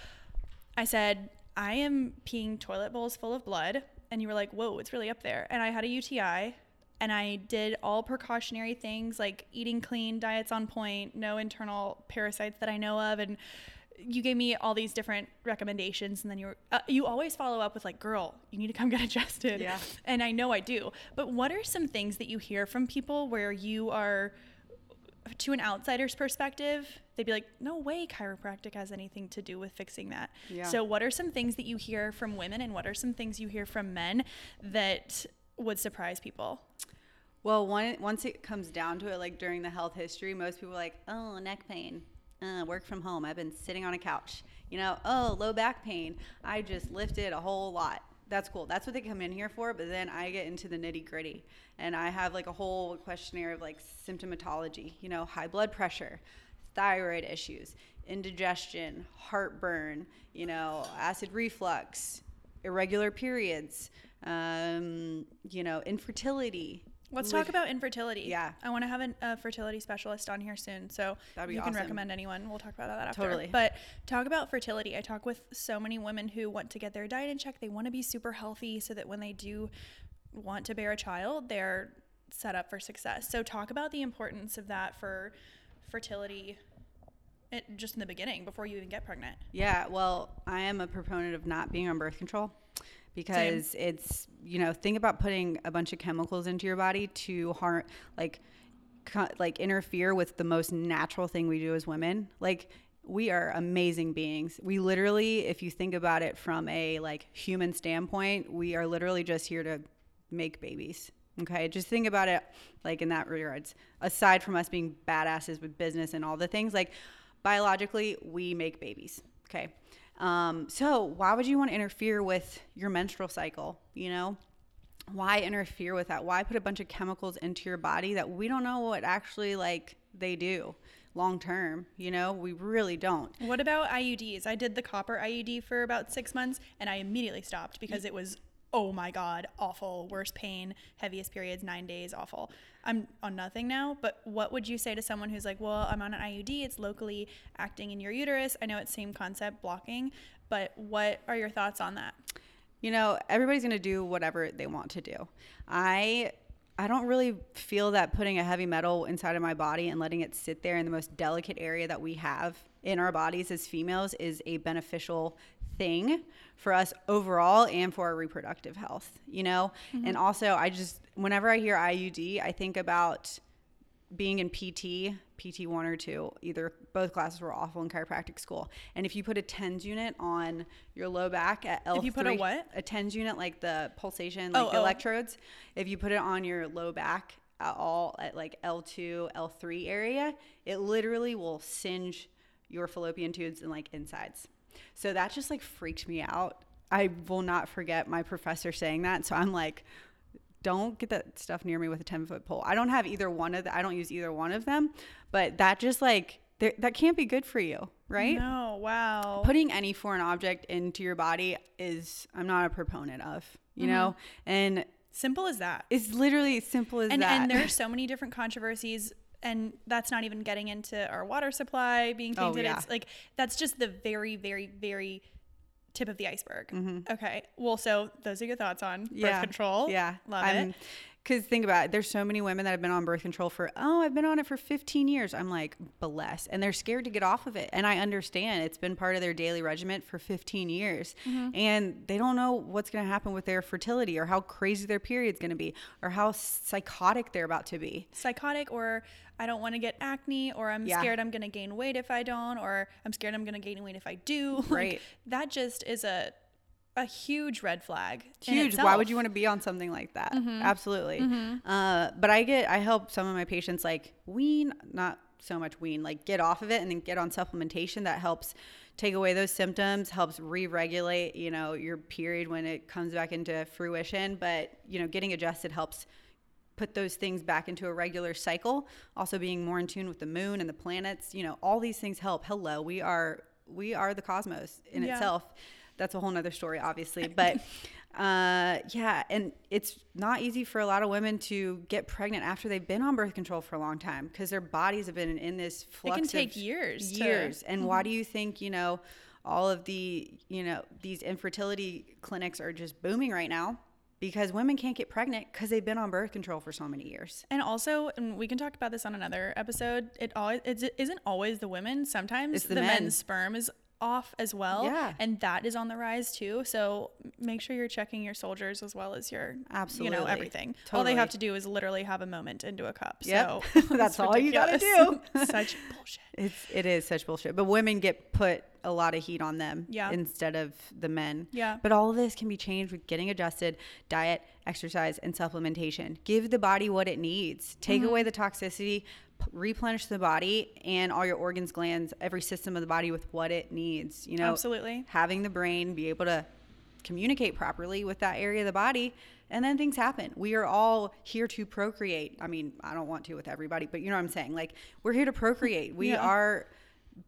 I said, I am peeing toilet bowls full of blood. And you were like, whoa, it's really up there. And I had a UTI and I did all precautionary things like eating clean, diets on point, no internal parasites that I know of. And you gave me all these different recommendations. And then you were, uh, you always follow up with like, girl, you need to come get adjusted. Yeah. And I know I do. But what are some things that you hear from people where you are, to an outsider's perspective, they'd be like, no way chiropractic has anything to do with fixing that. Yeah. So, what are some things that you hear from women and what are some things you hear from men that would surprise people? Well, one, once it comes down to it, like during the health history, most people are like, oh, neck pain, uh, work from home. I've been sitting on a couch. You know, oh, low back pain. I just lifted a whole lot. That's cool. That's what they come in here for. But then I get into the nitty gritty and I have like a whole questionnaire of like symptomatology, you know, high blood pressure, thyroid issues, indigestion, heartburn, you know, acid reflux, irregular periods, um, you know, infertility. Let's talk about infertility. Yeah. I want to have an, a fertility specialist on here soon. So you can awesome. recommend anyone. We'll talk about that after. Totally. But talk about fertility. I talk with so many women who want to get their diet in check. They want to be super healthy so that when they do want to bear a child, they're set up for success. So talk about the importance of that for fertility it, just in the beginning before you even get pregnant. Yeah, well, I am a proponent of not being on birth control because it's, you know, think about putting a bunch of chemicals into your body to harm, like, co- like interfere with the most natural thing we do as women. Like, we are amazing beings. We literally, if you think about it from a like human standpoint, we are literally just here to make babies. Okay, just think about it like in that regards. Aside from us being badasses with business and all the things, like biologically, we make babies. Okay, um, so why would you want to interfere with your menstrual cycle? You know, why interfere with that? Why put a bunch of chemicals into your body that we don't know what actually like they do long term? You know, we really don't. What about IUDs? I did the copper IUD for about six months and I immediately stopped because it was, oh my God, awful. Worst pain, heaviest periods, nine days, awful. I'm on nothing now, but what would you say to someone who's like, well, I'm on an IUD, it's locally acting in your uterus? I know it's same concept, blocking, but what are your thoughts on that? you know everybody's to do whatever they want to do i i don't really feel that putting a heavy metal inside of my body and letting it sit there in the most delicate area that we have in our bodies as females is a beneficial thing for us overall and for our reproductive health you know mm-hmm. and also i just whenever i hear iud i think about being in PT, PT one or two, either both classes were awful in chiropractic school. And if you put a TENS unit on your low back at L3, If you put a what? A TENS unit, like the pulsation, like Oh, the oh. electrodes. If you put it on your low back at all at like L2, L3 area, it literally will singe your fallopian tubes and like insides. So that just like freaked me out. I will not forget my professor saying that. So I'm like, don't get that stuff near me with a 10 foot pole. I don't have either one of the, I don't use either one of them, but that just like that can't be good for you, right? No, wow. Putting any foreign object into your body is I'm not a proponent of, you know, mm-hmm. and Simple as that. it's literally as simple as and that. and there's so many different controversies and that's not even getting into our water supply being tainted. Oh, tainted yeah. it's like that's just the very very very tip of the iceberg Mm-hmm. okay well so those are your thoughts on birth yeah. control Yeah. love it Because think about it, there's so many women that have been on birth control for, oh, I've been on it for 15 years. I'm like, bless. And they're scared to get off of it. And I understand it's been part of their daily regimen for 15 years. Mm-hmm. And they don't know what's going to happen with their fertility or how crazy their period's going to be or how psychotic they're about to be. psychotic or i don't want to get acne or i'm Yeah. scared i'm going to gain weight if i don't or i'm scared i'm going to gain weight if i do Like, Right. that just is a a huge red flag huge. Why would you want to be on something like that? Mm-hmm. Absolutely. Uh, but I get, I help some of my patients like wean, not so much wean, like get off of it and then get on supplementation that helps take away those symptoms, helps re-regulate, you know, your period when it comes back into fruition. But you know, getting adjusted helps put those things back into a regular cycle. Also, being more in tune with the moon and the planets. You know, all these things help. Hello, we are we are the cosmos in Yeah. itself that's a whole nother story obviously but uh yeah and it's not easy for a lot of women to get pregnant after they've been on birth control for a long time because their bodies have been in this flux It can take years to- Mm-hmm. years and why do you think you know all of the you know these infertility clinics are just booming right now because women can't get pregnant because they've been on birth control for so many years And also, and we can talk about this on another episode. It always it isn't always the women. Sometimes the the, men. men's sperm is off as well. Yeah. and that is on the rise too. So make sure you're checking your soldiers as well as your absolutely you know everything. All they have to do is literally have a moment into a cup. Yep. So That's all you gotta do. Such bullshit. It's it is such bullshit. But women get put a lot of heat on them Yeah. instead of the men. Yeah. But all of this can be changed with getting adjusted, diet, exercise, and supplementation. Give the body what it needs. Take Mm-hmm. away the toxicity, replenish the body and all your organs, glands, every system of the body with what it needs. You know, Absolutely. having the brain be able to communicate properly with that area of the body and then things happen we are all here to procreate i mean i don't want to with everybody but you know what i'm saying like we're here to procreate we Yeah. are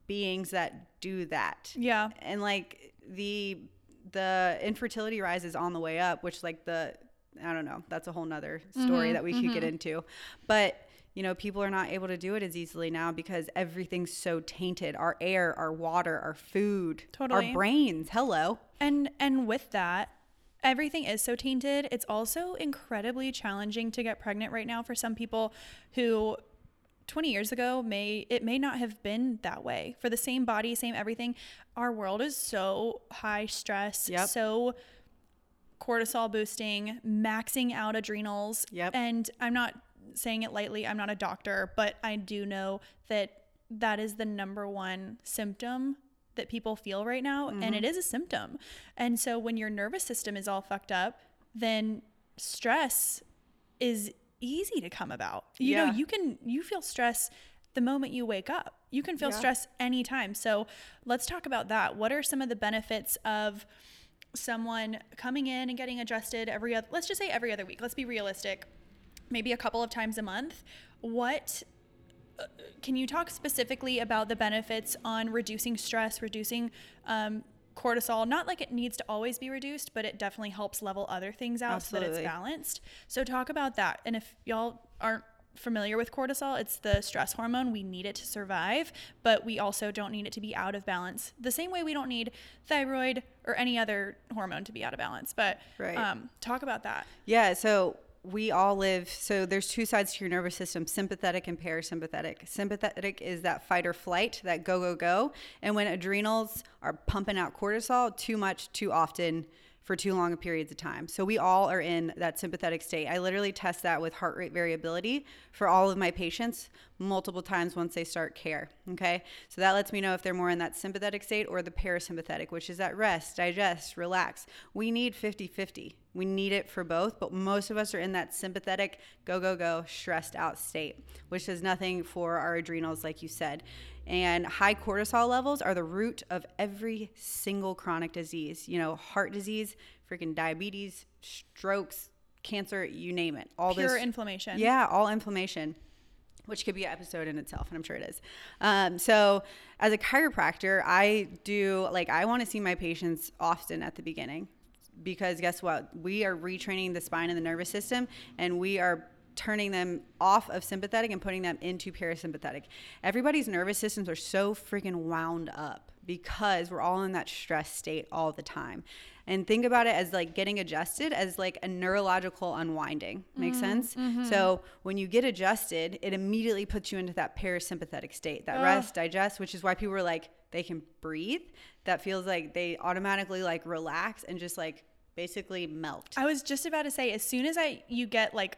beings that do that Yeah. and like the the infertility rise is on the way up which like the i don't know that's a whole nother story Mm-hmm. that we could get into but you know people are not able to do it as easily now because everything's so tainted our air our water our food Totally. our brains hello And and with that, everything is so tainted. It's also incredibly challenging to get pregnant right now for some people who 20 years ago may it may not have been that way. For the same body, same everything, our world is so high stress, Yep. so cortisol boosting, maxing out adrenals. Yep. And I'm not saying it lightly. I'm not a doctor, but I do know that that is the number one symptom that people feel right now and mm-hmm. it is a symptom. And so when your nervous system is all fucked up, then stress is easy to come about. You know, you can you feel stress the moment you wake up. You can feel Yeah. stress anytime. So let's talk about that. What are some of the benefits of someone coming in and getting adjusted every other let's just say every other week. Let's be realistic. Maybe a couple of times a month. What uh, can you talk specifically about the benefits on reducing stress, reducing um, cortisol? Not like it needs to always be reduced, but it definitely helps level other things out so that it's balanced. So talk about that. And if y'all aren't familiar with cortisol, it's the stress hormone. We need it to survive, but we also don't need it to be out of balance. The same way we don't need thyroid or any other hormone to be out of balance. But Right. um, talk about that. Yeah, so we all live so there's two sides to your nervous system, sympathetic and parasympathetic. Sympathetic is that fight or flight, that go go go, and when adrenals are pumping out cortisol too much too often for too long periods of time. So we all are in that sympathetic state. I literally test that with heart rate variability for all of my patients multiple times once they start care. Okay. So that lets me know if they're more in that sympathetic state or the parasympathetic, which is at rest, digest, relax. We need 50 50. We need it for both, but most of us are in that sympathetic, go, go, go, stressed out state, which does nothing for our adrenals, like you said. And high cortisol levels are the root of every single chronic disease. You know, heart disease, freaking diabetes, strokes, cancer, you name it. All Pure this inflammation. yeah, all inflammation. which could be an episode in itself, and I'm sure it is. Um, so, as a chiropractor, I do like I want to see my patients often at the beginning because guess what? We are retraining the spine and the nervous system, and we are turning them off of sympathetic and putting them into parasympathetic. Everybody's nervous systems are so freaking wound up because we're all in that stress state all the time. And think about it as like getting adjusted as like a neurological unwinding. Makes mm-hmm, sense? Mm-hmm. So when you get adjusted, it immediately puts you into that parasympathetic state, that rest, digest, which is why people are like, they can breathe. That feels like they automatically like relax and just like basically melt. I was just about to say, as soon as I you get like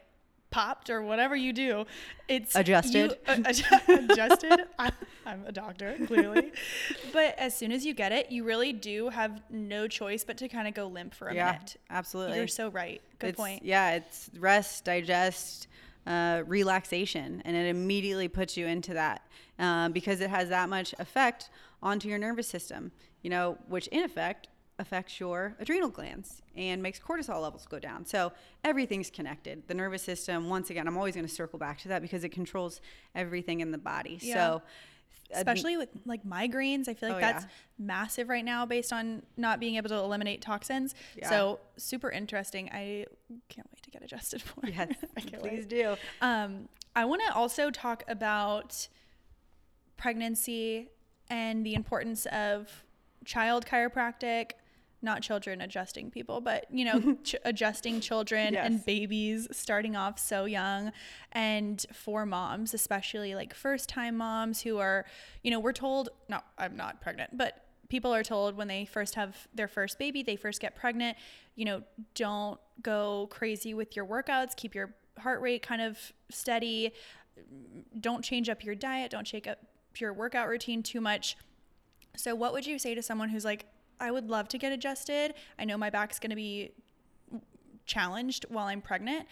popped or whatever you do, it's adjusted. You, uh, adjusted. I, I'm a doctor, clearly. but as soon as you get it, you really do have no choice but to kind of go limp for a yeah, minute. Absolutely. You're so right. Good it's, point. Yeah, it's rest, digest, uh, relaxation, and it immediately puts you into that um, because it has that much effect onto your nervous system. You know, which in effect affects your adrenal glands and makes cortisol levels go down. So everything's connected. The nervous system, once again, I'm always going to circle back to that because it controls everything in the body. Yeah. So especially with like migraines, I feel like oh, that's yeah. massive right now based on not being able to eliminate toxins. Yeah. So super interesting. I can't wait to get adjusted for. Yes, please wait. do. Um, I want to also talk about pregnancy and the importance of child chiropractic not children adjusting people, but you know, ch- adjusting children yes. and babies starting off so young. And for moms, especially like first time moms who are, you know, we're told, no, I'm not pregnant, but people are told when they first have their first baby, they first get pregnant, you know, don't go crazy with your workouts, keep your heart rate kind of steady, don't change up your diet, don't shake up your workout routine too much. So, what would you say to someone who's like, I would love to get adjusted. I know my back's going to be challenged while I'm pregnant,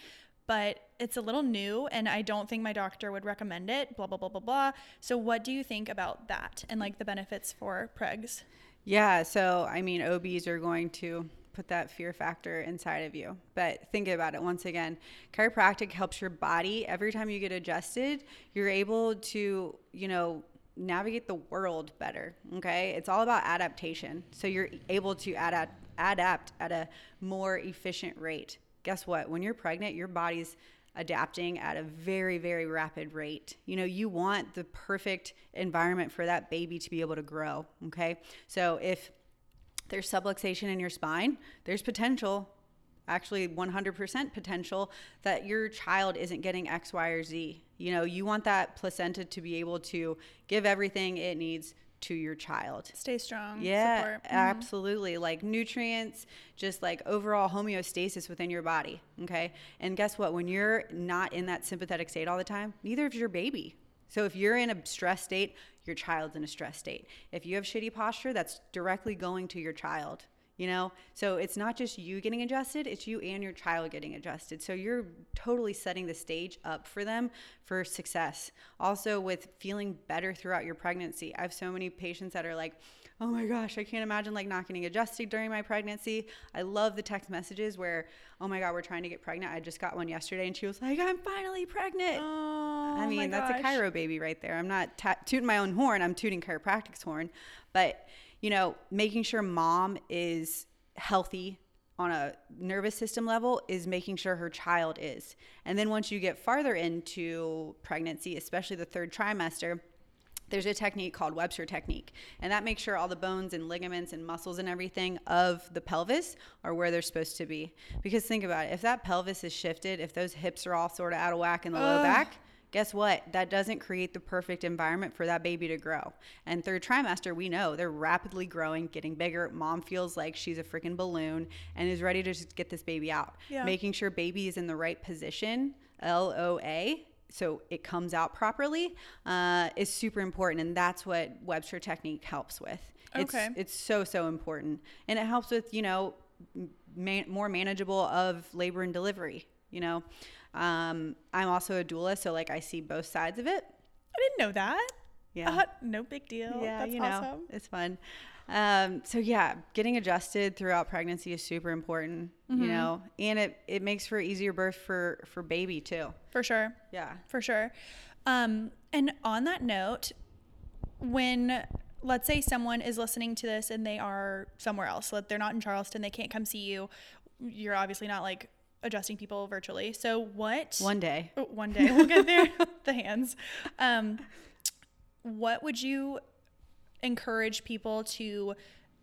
but it's a little new and I don't think my doctor would recommend it, blah, blah, blah, blah, blah. So, what do you think about that and like the benefits for pregs? Yeah. So, I mean, OBs are going to put that fear factor inside of you. But think about it once again chiropractic helps your body. Every time you get adjusted, you're able to, you know, navigate the world better. Okay. It's all about adaptation. So you're able to adapt, adapt at a more efficient rate. Guess what? When you're pregnant, your body's adapting at a very, very rapid rate. You know, you want the perfect environment for that baby to be able to grow. Okay. So if there's subluxation in your spine, there's potential actually 100% potential that your child isn't getting X, Y, or Z. You know, you want that placenta to be able to give everything it needs to your child. Stay strong. Yeah, mm-hmm. absolutely. Like nutrients, just like overall homeostasis within your body. Okay. And guess what? When you're not in that sympathetic state all the time, neither is your baby. So if you're in a stress state, your child's in a stress state. If you have shitty posture, that's directly going to your child you know? So it's not just you getting adjusted it's you and your child getting adjusted. So you're totally setting the stage up for them for success. Also with feeling better throughout your pregnancy. I have so many patients that are like oh my gosh i can't imagine like not getting adjusted during my pregnancy. I love the text messages where oh my god we're trying to get pregnant. I just got one yesterday. And she was like i'm finally pregnant. Oh, i mean that's a chiro baby right there. I'm not ta- tooting my own horn. I'm tooting chiropractic's horn. But you know, making sure mom is healthy on a nervous system level is making sure her child is. And then once you get farther into pregnancy, especially the third trimester, there's a technique called Webster technique, and that makes sure all the bones and ligaments and muscles and everything of the pelvis are where they're supposed to be. Because think about it, if that pelvis is shifted, if those hips are all sort of out of whack in the low back, guess what? That doesn't create the perfect environment for that baby to grow. And third trimester, we know they're rapidly growing, getting bigger. Mom feels like she's a freaking balloon and is ready to just get this baby out. Yeah. Making sure baby is in the right position, L O A, so it comes out properly uh, is super important and that's what webster technique helps with okay. it's, it's so so important and it helps with you know man, more manageable of labor and delivery you know um, I'm also a doula, so like I see both sides of it. I didn't know that. Yeah. Uh, no big deal. Yeah, That's you know, awesome. It's fun. Um, so yeah, getting adjusted throughout pregnancy is super important, mm-hmm. you know, and it, it makes for easier birth for, for baby too. For sure. Yeah. For sure. Um, and on that note, when let's say someone is listening to this and they are somewhere else, like they're not in Charleston, they can't come see you. You're obviously not like adjusting people virtually. So what? One day. Oh, One day we'll get there. the hands. Um, what would you encourage people to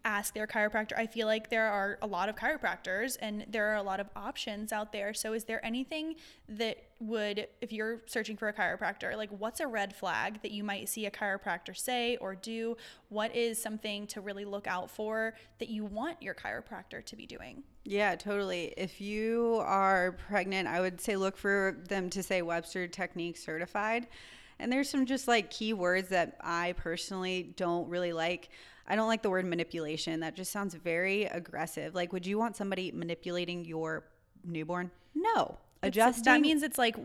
ask their chiropractor? I feel like there are a lot of chiropractors and there are a lot of options out there. So, is there anything that would, if you're searching for a chiropractor, like what's a red flag that you might see a chiropractor say or do? What is something to really look out for that you want your chiropractor to be doing? Yeah, totally. If you are pregnant, I would say look for them to say Webster Technique certified. And there's some just like key words that I personally don't really like. I don't like the word manipulation. That just sounds very aggressive. Like, would you want somebody manipulating your newborn? No. Adjusting. that means it's like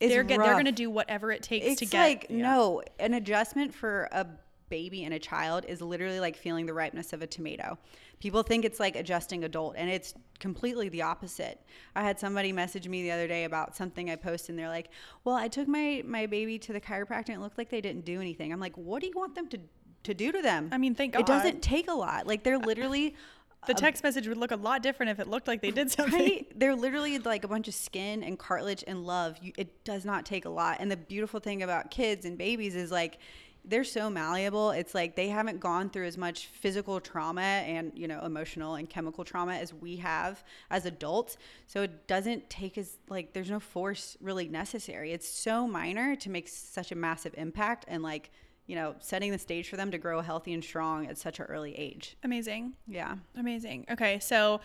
is they're get, they're going to do whatever it takes it's to get like yeah. no an adjustment for a baby and a child is literally like feeling the ripeness of a tomato people think it's like adjusting adult and it's completely the opposite i had somebody message me the other day about something i posted and they're like well i took my my baby to the chiropractor and it looked like they didn't do anything i'm like what do you want them to to do to them I mean, thank God. it doesn't take a lot like they're literally The text message would look a lot different if it looked like they did something. Right? They're literally like a bunch of skin and cartilage and love. You, it does not take a lot. And the beautiful thing about kids and babies is like they're so malleable. It's like they haven't gone through as much physical trauma and, you know, emotional and chemical trauma as we have as adults. So it doesn't take as like there's no force really necessary. It's so minor to make such a massive impact and like, you know, setting the stage for them to grow healthy and strong at such an early age. Amazing. Yeah. Amazing. Okay, so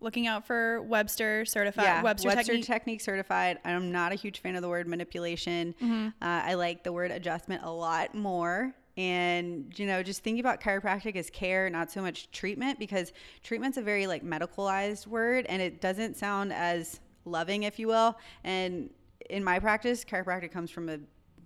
looking out for Webster certified yeah, Webster, Webster, technique. technique. certified. I'm not a huge fan of the word manipulation. Mm-hmm. Uh, I like the word adjustment a lot more. And you know, just thinking about chiropractic as care, not so much treatment, because treatment's a very like medicalized word, and it doesn't sound as loving, if you will. And in my practice, chiropractic comes from a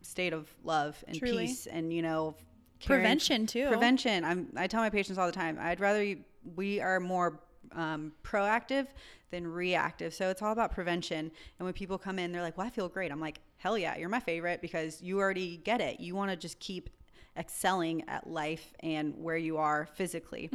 state of love and Truly. peace, and you know, caring- Prevention, too. Prevention. I'm, I tell my patients all the time. I'd rather you, we are more um, proactive than reactive. So it's all about prevention. And when people come in, they're like, "Well, I feel great." I'm like, "Hell yeah, you're my favorite because you already get it. You want to just keep excelling at life and where you are physically."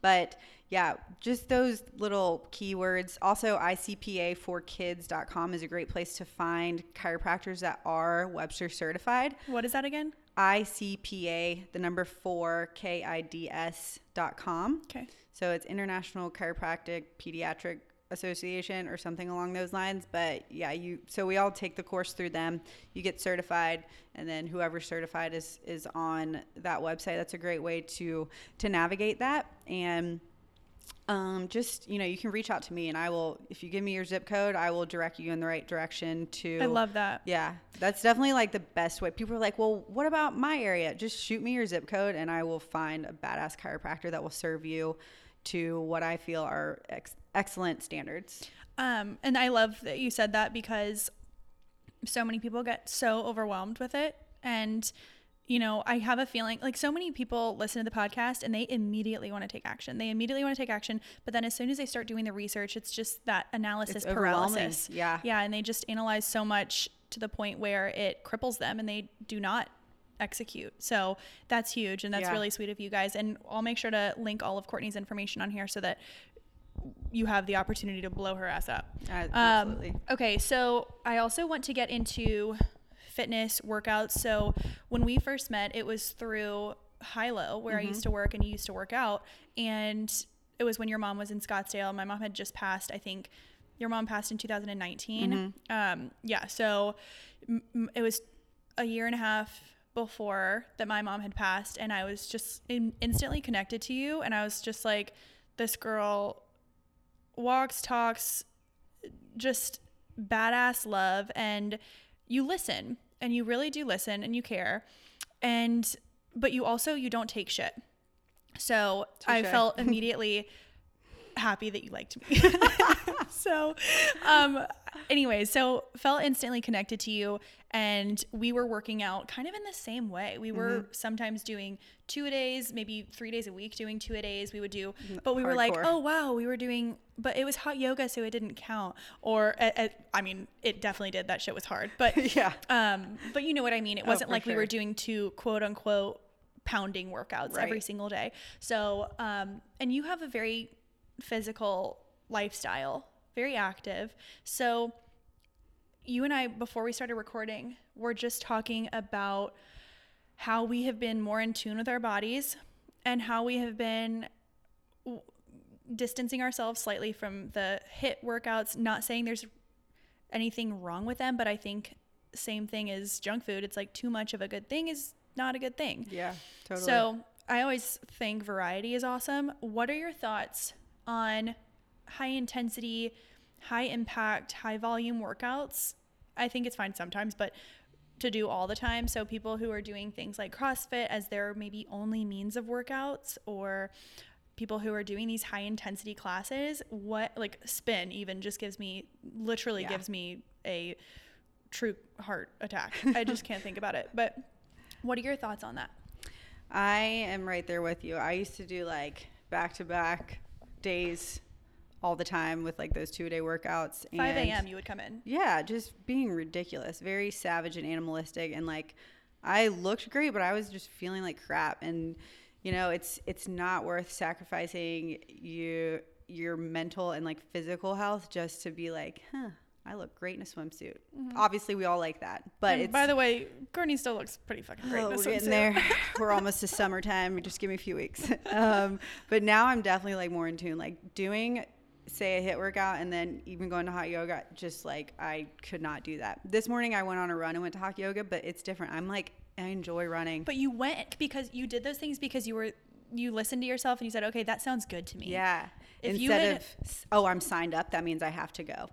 But yeah, just those little keywords. Also, ICPA4kids.com is a great place to find chiropractors that are Webster certified. What is that again? ICPA, the number four, K I D S dot com. Okay. So it's International Chiropractic Pediatric Association or something along those lines. But yeah, you so we all take the course through them. You get certified, and then whoever's certified is is on that website. That's a great way to to navigate that and. Um, just you know, you can reach out to me, and I will. If you give me your zip code, I will direct you in the right direction to. I love that. Yeah, that's definitely like the best way. People are like, well, what about my area? Just shoot me your zip code and I will find a badass chiropractor that will serve you to what I feel are ex- excellent standards. Um, and I love that you said that because so many people get so overwhelmed with it. And, you know, I have a feeling like so many people listen to the podcast and they immediately want to take action. They immediately want to take action. But then as soon as they start doing the research, it's just that analysis It's paralysis. Yeah. Yeah. And they just analyze so much to the point where it cripples them and they do not execute. So that's huge. And that's Yeah. really sweet of you guys. And I'll make sure to link all of Courtney's information on here so that you have the opportunity to blow her ass up. Uh, Um, absolutely. okay, so I also want to get into fitness workouts. So when we first met, it was through Hilo, where I used to work and you used to work out. And it was when your mom was in Scottsdale. My mom had just passed, I think. Your mom passed in 2019. Um, yeah, so m- it was a year and a half before that my mom had passed. And I was just in- instantly connected to you. And I was just like, this girl walks, talks, just badass love and you listen and you really do listen and you care and but you also you don't take shit so i felt immediately happy that you liked me. so, um, anyway, so felt instantly connected to you, and we were working out kind of in the same way. We were Mm-hmm. sometimes doing two a days, maybe three days a week, doing two a days. We would do, but we were like, oh wow, we were doing, but it was hot yoga, so it didn't count. Or, uh, I mean, it definitely did. That shit was hard, but Yeah. um, but you know what I mean. It wasn't for like we were doing two quote unquote pounding workouts every single day. So, um, and you have a very physical lifestyle, very active. So, you and I, before we started recording, were just talking about how we have been more in tune with our bodies and how we have been w- distancing ourselves slightly from the HIIT workouts. Not saying there's anything wrong with them, but I think same thing as junk food. It's like too much of a good thing is not a good thing. Yeah, totally. So I always think variety is awesome. What are your thoughts on high intensity, high impact, high volume workouts? I think it's fine sometimes, but to do all the time. So people who are doing things like CrossFit as their maybe only means of workouts or people who are doing these high intensity classes, what like spin even just gives me literally Yeah. gives me a true heart attack. I just can't think about it. But what are your thoughts on that? I am right there with you. I used to do like back to back days all the time with like those two day workouts. 5 a.m. you would come in. Yeah, just being ridiculous, very savage and animalistic, and like I looked great, but I was just feeling like crap. And you know, it's it's not worth sacrificing you your mental and like physical health just to be like, huh, I look great in a swimsuit. Obviously, we all like that, but by the way, Courtney still looks pretty fucking great. Oh, in a we're getting there. we're almost to summertime. Just give me a few weeks. Um, but now I'm definitely like more in tune. Like doing, say, a HIIT workout and then even going to hot yoga. Just like I could not do that. This morning I went on a run and went to hot yoga, but it's different. I'm like I enjoy running. But you went because you did those things because you were you listened to yourself and you said, okay, that sounds good to me. Yeah. If you Instead had- of oh, I'm signed up, that means I have to go.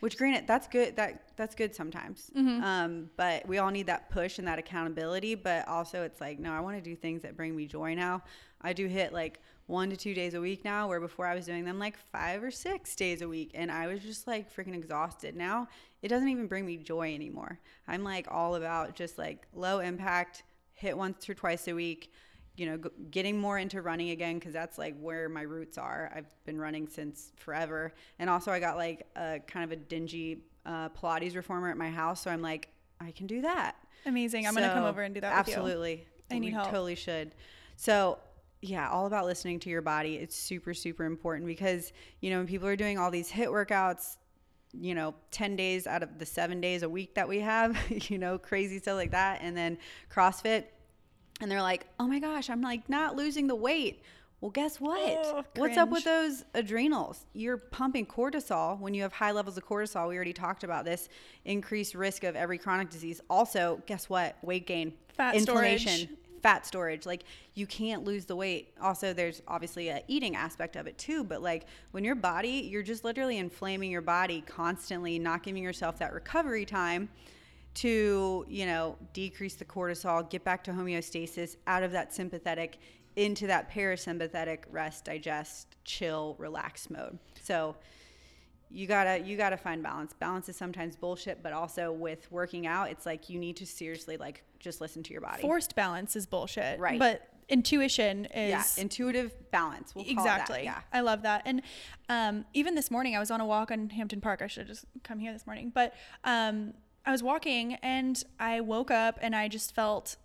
Which granted, that's good. That that's good sometimes. Mm-hmm. Um, but we all need that push and that accountability. But also, it's like no, I want to do things that bring me joy now. I do HIIT like one to two days a week now, where before I was doing them like five or six days a week, and I was just like freaking exhausted. Now it doesn't even bring me joy anymore. I'm like all about just like low impact, HIIT once or twice a week you know, g- getting more into running again because that's like where my roots are. I've been running since forever, and also I got like a kind of a dingy uh, Pilates reformer at my house, so I'm like, I can do that. Amazing. I'm gonna come over and do that with you. Absolutely, I need we help. Totally should. So yeah, all about listening to your body. It's super super important because you know when people are doing all these HIIT workouts. You know, 10 days out of the seven days a week that we have, you know, crazy stuff like that. And then CrossFit, and they're like, "Oh my gosh, I'm like not losing the weight." Well, guess what? Oh, What's up with those adrenals? You're pumping cortisol when you have high levels of cortisol. We already talked about this increased risk of every chronic disease. Also, guess what? Weight gain, Fat inflammation, storage. fat storage. Like you can't lose the weight. Also, there's obviously a eating aspect of it too. But like when your body, you're just literally inflaming your body constantly, not giving yourself that recovery time to you know decrease the cortisol get back to homeostasis out of that sympathetic into that parasympathetic rest digest chill relax mode so you gotta you gotta find balance balance is sometimes bullshit but also with working out it's like you need to seriously like just listen to your body Forced balance is bullshit. Right. But intuition is yeah intuitive balance we'll exactly. that. I love that. And um, even this morning, I was on a walk on Hampton Park. I should have just come here this morning, but um, I was walking and I woke up and I just felt.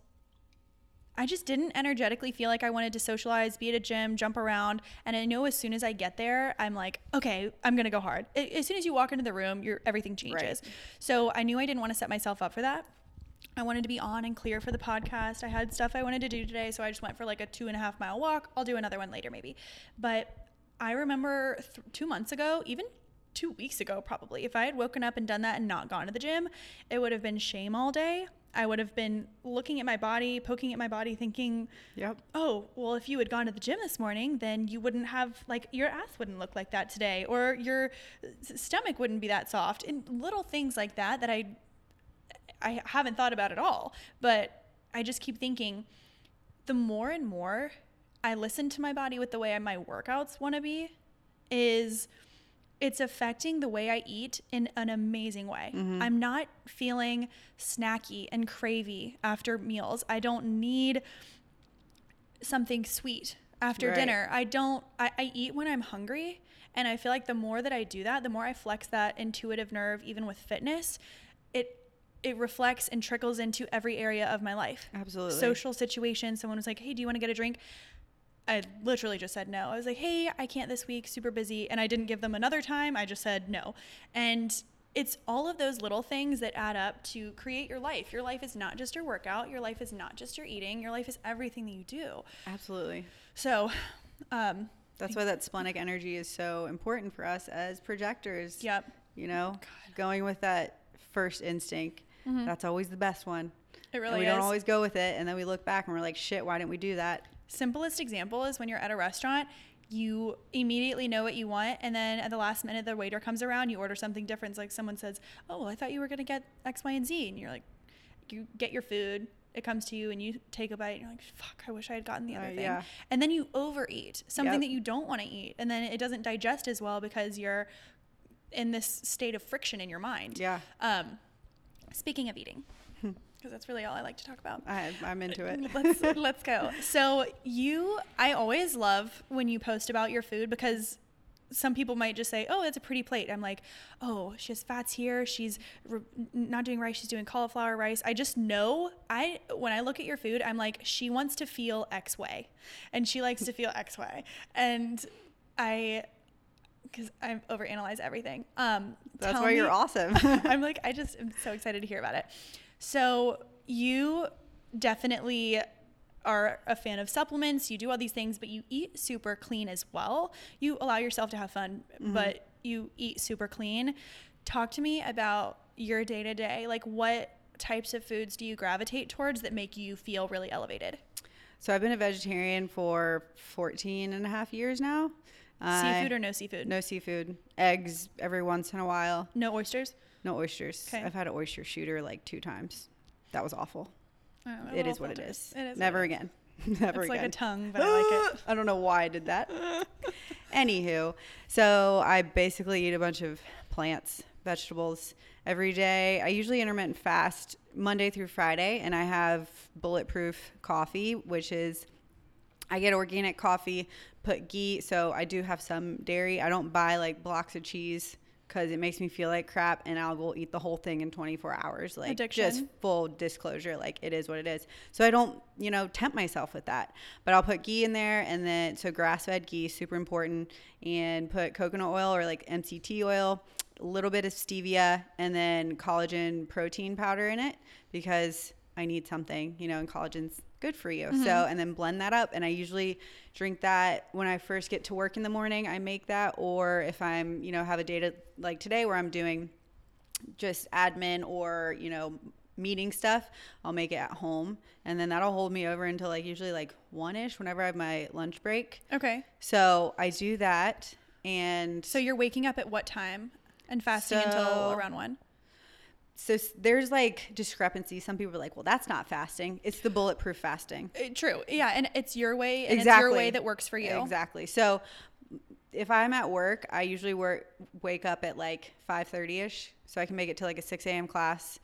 I just didn't energetically feel like I wanted to socialize, be at a gym, jump around. And I know as soon as I get there, I'm like, okay, I'm gonna go hard. As soon as you walk into the room, your everything changes. So I knew I didn't want to set myself up for that. I wanted to be on and clear for the podcast. I had stuff I wanted to do today, so I just went for like a two and a half mile walk. I'll do another one later, maybe. But I remember th- two months ago, even two weeks ago, probably, if I had woken up and done that and not gone to the gym, it would have been shame all day. I would have been looking at my body, poking at my body, thinking, yep oh, well, if you had gone to the gym this morning, then you wouldn't have, like, your ass wouldn't look like that today, or your stomach wouldn't be that soft. And little things like that that I I haven't thought about at all. But I just keep thinking the more and more I listen to my body with the way my workouts want to be, is it's affecting the way I eat in an amazing way. Mm-hmm. I'm not feeling snacky and cravey after meals. I don't need something sweet after Right. dinner. I don't I, I eat when I'm hungry and I feel like the more that I do that, the more I flex that intuitive nerve even with fitness, it it reflects and trickles into every area of my life. Absolutely. Social situation, someone was like, "Hey, do you want to get a drink?" I literally just said no. I was like, "Hey, I can't this week, super busy." And I didn't give them another time. I just said no. And it's all of those little things that add up to create your life. Your life is not just your workout, your life is not just your eating, your life is everything that you do. Absolutely. So, um, That's why that splenic energy is so important for us as projectors. yep. You know, going with that first instinct. That's always the best one. It and really we is. don't always go with it, and then we look back and we're like, "Shit, why didn't we do that?" Simplest example is when you're at a restaurant, you immediately know what you want, and then at the last minute, the waiter comes around, you order something different. It's like someone says, "Oh, I thought you were gonna get X, Y, and Z," and you're like, you get your food. It comes to you, and you take a bite, and you're like, "Fuck, I wish I had gotten the other Uh, thing." yeah. And then you overeat something Yep. that you don't want to eat, and then it doesn't digest as well because you're in this state of friction in your mind. Yeah, Um, speaking of eating, because that's really all I like to talk about. I, I'm into it. let's let's go. So you, I always love when you post about your food because some people might just say, "Oh, that's a pretty plate." I'm like, "Oh, she has fats here. She's r- not doing rice. She's doing cauliflower rice." I just know. I when I look at your food, I'm like, she wants to feel X way, and she likes to feel X way, and I. Because I overanalyze everything. Um, That's why you're awesome. I'm like, I just am so excited to hear about it. So you definitely are a fan of supplements. You do all these things, but you eat super clean as well. You allow yourself to have fun, mm-hmm. but you eat super clean. Talk to me about your day to day. Like, what types of foods do you gravitate towards that make you feel really elevated? so I've been a vegetarian for 14 and a half years now. Seafood or no seafood? no seafood, eggs every once in a while, No oysters? No oysters. Okay. I've had an oyster shooter like two times. That was awful. It is what it is. It is. Never it is. again. Never It's again. like a tongue, but I like it. I don't know why I did that. Anywho, so I basically eat a bunch of plants, vegetables every day. I usually intermittent fast Monday through Friday, and I have bulletproof coffee, which is I get organic coffee, put ghee. So I do have some dairy. I don't buy like blocks of cheese because it makes me feel like crap, and I will go eat the whole thing in 24 hours. Like just full disclosure, like it is what it is. So I don't, you know, tempt myself with that. But I'll put ghee in there, and then so grass fed ghee, super important, and put coconut oil or like MCT oil, a little bit of stevia, and then collagen protein powder in it because I need something, you know, and collagen's good for you. So, mm-hmm. and then blend that up. And I usually drink that when I first get to work in the morning. I make that, or if I'm, you know, have a day to, like today where I'm doing just admin or, you know, meeting stuff, I'll make it at home. And then that'll hold me over until like usually like one ish whenever I have my lunch break. Okay. So I do that. And So you're waking up at what time and fasting until around one? So there's like discrepancy. Some people are like, well, that's not fasting. It's the bulletproof fasting. Uh, True. Yeah, and it's your way, and it's your way that works for you. Exactly. So if I'm at work, I usually work wake up at like 5:30 ish, so I can make it to like a 6 a.m. class.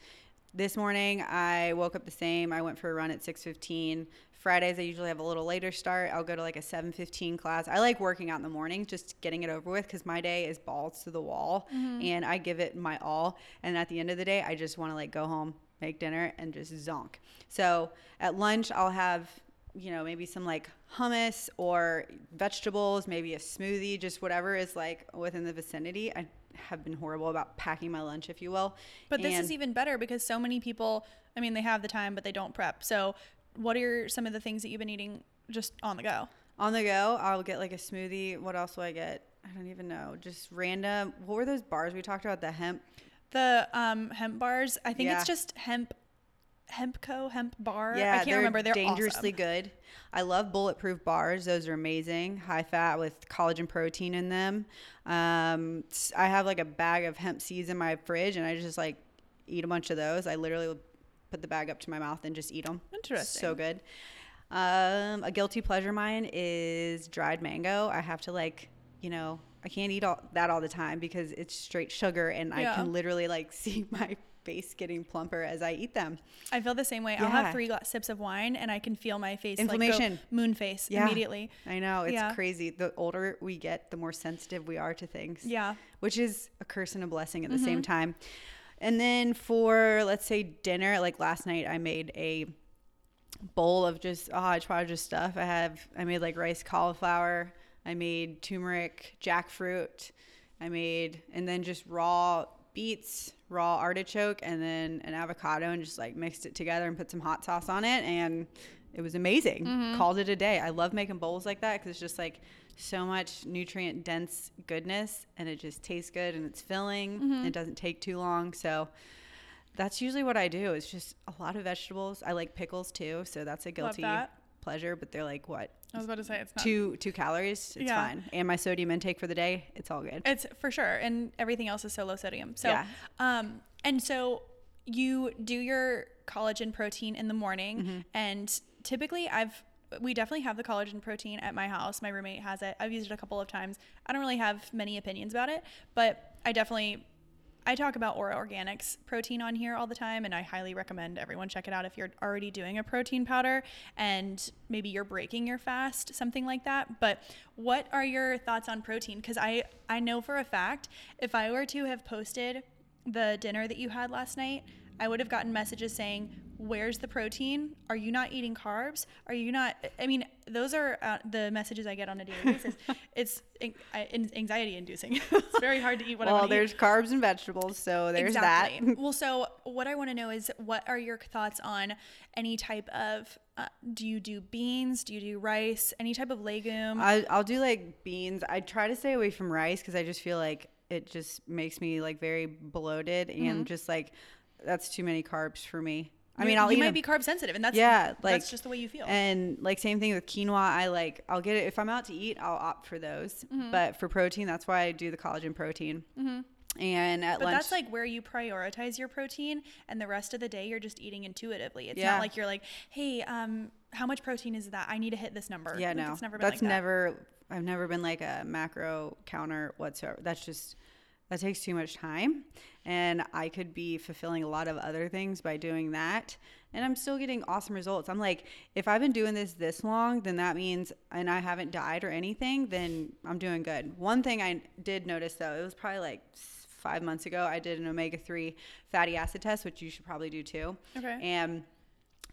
This morning I woke up the same. I went for a run at 6:15. Fridays I usually have a little later start. I'll go to like a 7:15 class. I like working out in the morning, just getting it over with because my day is balls to the wall, Mm-hmm. and I give it my all. And at the end of the day, I just want to like go home, make dinner, and just zonk. So at lunch I'll have you know, maybe some like hummus or vegetables, maybe a smoothie, just whatever is like within the vicinity. I have been horrible about packing my lunch, if you will. But this is even better because so many people, I mean, they have the time, but they don't prep. So, what are some of the things that you've been eating just on the go? on the go. I'll get like a smoothie. What else will I get? I don't even know. Just random. What were those bars we talked about? The hemp. The um, hemp bars, I think Yeah. it's just hemp, Hempco, hemp bar. Yeah, I can't they're remember. They're dangerously awesome. good. I love bulletproof bars. Those are amazing. High fat with collagen protein in them. Um, I have like a bag of hemp seeds in my fridge, and I just like eat a bunch of those. I literally put the bag up to my mouth and just eat them. Interesting. So good. Um, a guilty pleasure mine is dried mango. I have to like you know, I can't eat all that all the time because it's straight sugar and I can literally like see my face getting plumper as I eat them. I feel the same way. I'll have three gla- sips of wine and I can feel my face Inflammation. like moon face Yeah. immediately. I know, it's Yeah. crazy. The older we get, the more sensitive we are to things. Yeah. Which is a curse and a blessing at the Mm-hmm. same time. And then for let's say dinner, like last night I made a bowl of just oh hodgepodge of stuff. I have I made like rice cauliflower, I made turmeric, jackfruit, I made and then just raw beets, raw artichoke, and then an avocado and just like mixed it together and put some hot sauce on it and it was amazing. Mm-hmm. Called it a day. I love making bowls like that because it's just like so much nutrient dense goodness and it just tastes good and it's filling. Mm-hmm. It doesn't take too long. So that's usually what I do. It's just a lot of vegetables. I like pickles too, so that's a guilty that. pleasure. But they're like what I was about to say it's not two two calories. It's Yeah. fine. And my sodium intake for the day, it's all good. It's for sure, and everything else is so low sodium. So, Yeah. um, and so you do your collagen protein in the morning, Mm-hmm. and typically I've we definitely have the collagen protein at my house. My roommate has it. I've used it a couple of times. I don't really have many opinions about it, but I definitely I talk about Aura Organics protein on here all the time, and I highly recommend everyone check it out if you're already doing a protein powder and maybe you're breaking your fast, something like that. But what are your thoughts on protein? Because I I know for a fact if I were to have posted the dinner that you had last night, I would have gotten messages saying, "Where's the protein? Are you not eating carbs? Are you not?" I mean, those are uh, the messages I get on a daily basis. it's an- anxiety inducing. it's very hard to eat what I well, want to eat. there's carbs and vegetables, so there's exactly. that. well, so what I want to know is what are your thoughts on any type of uh, do you do beans? Do you do rice? Any type of legume? I, I'll do like beans. I try to stay away from rice because I just feel like it just makes me like very bloated and just like that's too many carbs for me. I mean, You- I'll you eat might a- be carb sensitive, and that's yeah, like that's just the way you feel. And like same thing with quinoa. I like I'll get it if I'm out to eat. I'll opt for those. But for protein, that's why I do the collagen protein. And at but lunch, that's like where you prioritize your protein, and the rest of the day you're just eating intuitively. It's Yeah. not like you're like, hey, um, how much protein is that? I need to hit this number. yeah, Like, no, it's never been that's like that. never. I've never been like a macro counter whatsoever. That's just that takes too much time, and I could be fulfilling a lot of other things by doing that. And I'm still getting awesome results. I'm like, if I've been doing this this long, then that means, and I haven't died or anything, then I'm doing good. One thing I did notice though, it was probably like five months ago, I did an omega 3 fatty acid test, which you should probably do too. Okay. And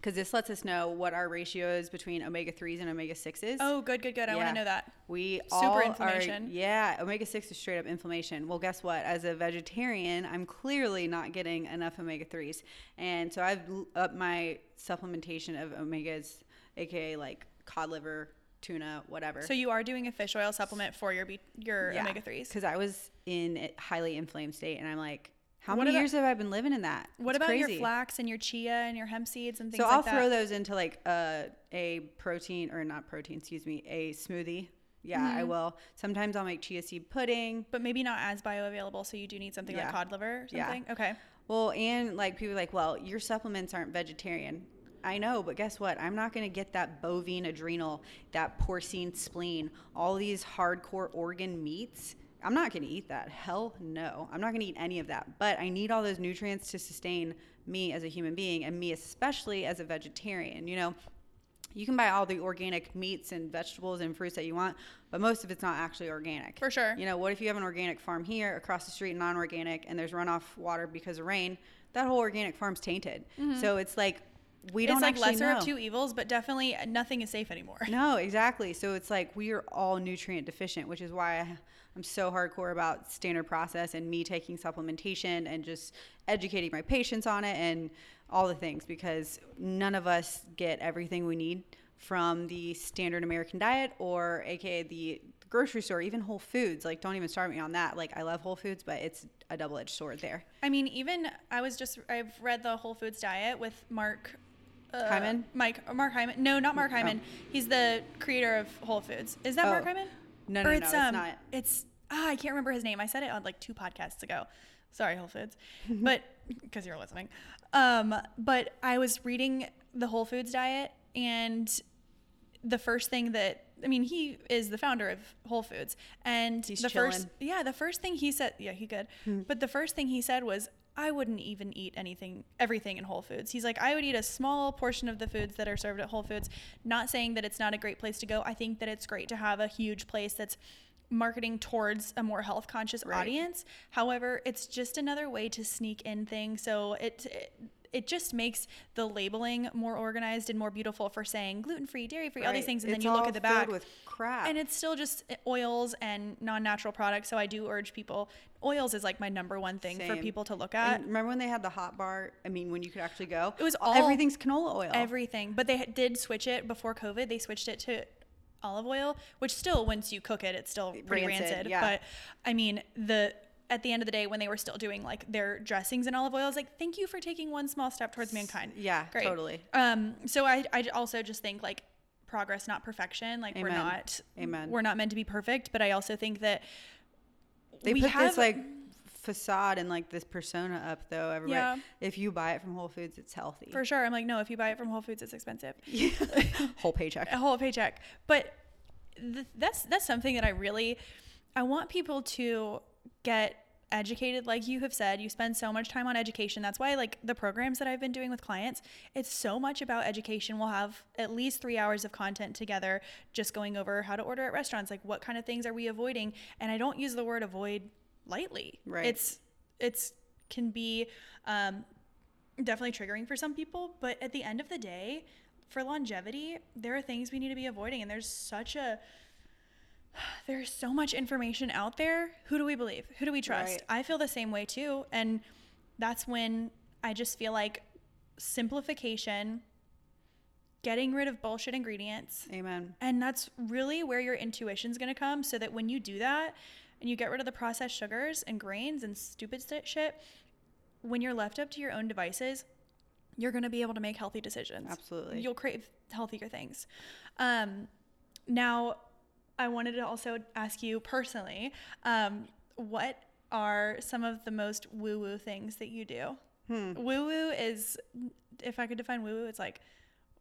because this lets us know what our ratio is between omega 3s and omega 6s. Oh, good, good, good. I want to know that. We Super all inflammation. Are, yeah, omega six is straight up inflammation. Well, guess what? As a vegetarian, I'm clearly not getting enough omega threes, and so I've upped my supplementation of omegas, aka like cod liver, tuna, whatever. So you are doing a fish oil supplement for your your omega threes. Because I was in a highly inflamed state, and I'm like, how What many about- years have I been living in that? What It's about your flax and your chia and your hemp seeds and things So like I'll throw those into like a a protein or not protein, excuse me, a smoothie. Yeah, I Mm-hmm. will. Sometimes I'll make chia seed pudding. but maybe not as bioavailable, so you do need something Yeah. like cod liver or Yeah. something. Okay. Well, and like people are like, well, your supplements aren't vegetarian. I know, but guess what? I'm not going to get that bovine adrenal, that porcine spleen, all these hardcore organ meats. I'm not going to eat that. Hell no. I'm not going to eat any of that. But I need all those nutrients to sustain me as a human being and me especially as a vegetarian. You know, you can buy all the organic meats and vegetables and fruits that you want, but most of it's not actually organic. For sure. You know, what if you have an organic farm here across the street, non organic, and there's runoff water because of rain? That whole organic farm's tainted. So it's like we don't Mm-hmm. it's like lesser know. of two evils, but definitely nothing is safe anymore. No, exactly. So it's like we are all nutrient deficient, which is why I- I'm so hardcore about standard process and me taking supplementation and just educating my patients on it and all the things because none of us get everything we need from the standard American diet or aka the grocery store, even Whole Foods. Like don't even start me on that. Like I love Whole Foods, but it's a double-edged sword there. I mean, even I was just I've read the Whole Foods diet with Mark uh, Hyman? Mike or Mark Hyman. No, not Mark Hyman. He's the creator of Whole Foods. Is that Oh. Mark Hyman? No, Or no, no, it's, it's um, not. It's ah, I can't remember his name. I said it on like two podcasts ago. Sorry, Whole Foods, but because you're listening. Um, but I was reading the Whole Foods diet, and the first thing that I mean, he is the founder of Whole Foods, and He's the first, yeah, the first thing he said, yeah, he good, but the first thing he said was, I wouldn't even eat anything, everything in Whole Foods. He's like, I would eat a small portion of the foods that are served at Whole Foods. Not saying that it's not a great place to go. I think that it's great to have a huge place that's marketing towards a more health conscious Right. audience. However, it's just another way to sneak in things. So it, it it just makes the labeling more organized and more beautiful for saying gluten free, dairy free, all these things, and It's then you look at the back with crap. and it's still just oils and non-natural products. So I do urge people. Oils is like my number one thing for people to look And at. remember when they had the hot bar? I mean, when you could actually go, It was all- everything's canola oil. Everything, but they did switch it before COVID. They switched it to olive oil, which still, once you cook it, it's still pretty Rancid, rancid. yeah. But I mean, the at the end of the day, when they were still doing like their dressings in olive oil, I was like, thank you for taking one small step towards mankind. yeah, Great. totally. Um, so I, I also just think like progress, not perfection. Like we're not, Amen. we're not meant to be perfect. But I also think that They we put have this like facade and like this persona up though. Everybody, Yeah. if you buy it from Whole Foods, it's healthy. for sure. I'm like, no, if you buy it from Whole Foods, it's expensive. Whole paycheck. a whole paycheck. But th- that's that's something that I really I want people to get educated like you have said you spend so much time on education that's why like the programs that i've been doing with clients it's so much about education we'll have at least three hours of content together just going over how to order at restaurants like what kind of things are we avoiding and i don't use the word avoid lightly Right. it's it's can be um, definitely triggering for some people but at the end of the day for longevity there are things we need to be avoiding and there's such a there's so much information out there who do we believe who do we trust Right. i feel the same way too and that's when i just feel like simplification getting rid of bullshit ingredients Amen. and that's really where your intuition's going to come so that when you do that and you get rid of the processed sugars and grains and stupid shit, when you're left up to your own devices, you're going to be able to make healthy decisions. Absolutely. You'll crave healthier things. Um, now, I wanted to also ask you personally um, what are some of the most woo woo things that you do? Hmm. Woo woo is, if I could define woo woo, it's like,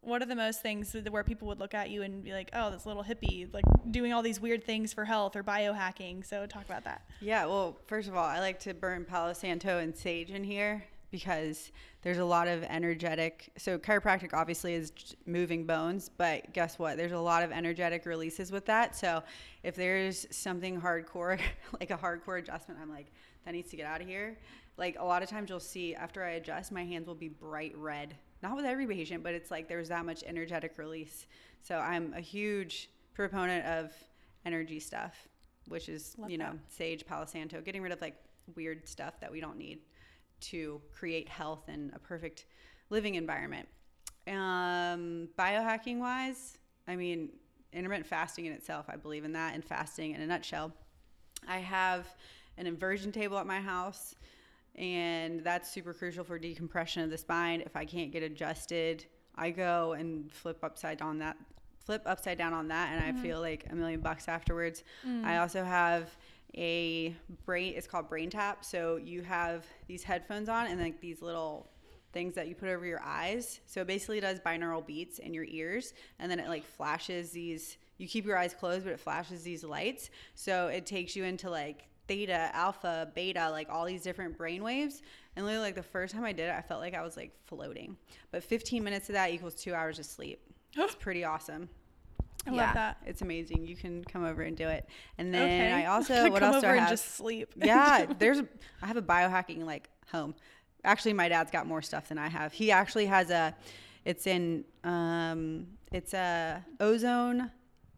what are the most things that, where people would look at you and be like, oh, this little hippie, like doing all these weird things for health or biohacking? So talk about that. Yeah, well, first of all, I like to burn Palo Santo and sage in here because there's a lot of energetic. So, chiropractic obviously is moving bones, but guess what? There's a lot of energetic releases with that. So, if there's something hardcore, like a hardcore adjustment, I'm like, that needs to get out of here. Like, a lot of times you'll see after I adjust, my hands will be bright red. Not with every patient, but it's like there's that much energetic release. So, I'm a huge proponent of energy stuff, which is, Love you know, that. sage, Palo Santo, getting rid of like weird stuff that we don't need to create health and a perfect living environment. Um, biohacking wise, I mean, intermittent fasting in itself, I believe in that and fasting in a nutshell. I have an inversion table at my house, and that's super crucial for decompression of the spine. If I can't get adjusted, I go and flip upside down that flip upside down on that and I mm-hmm. feel like a million bucks afterwards. I mm. also have a brain it's called BrainTap. So you have these headphones on and like these little things that you put over your eyes. So it basically does binaural beats in your ears and then it like flashes these you keep your eyes closed but it flashes these lights. So it takes you into like theta, alpha, beta, like all these different brain waves. And literally like the first time I did it, I felt like I was like floating. But 15 minutes of that equals 2 hours of sleep. It's pretty awesome. I love that. It's amazing. You can come over and do it. And then okay. I also what come else do over I and have? just sleep. yeah, there's I have a biohacking like home. Actually, my dad's got more stuff than I have. He actually has a it's in um it's a ozone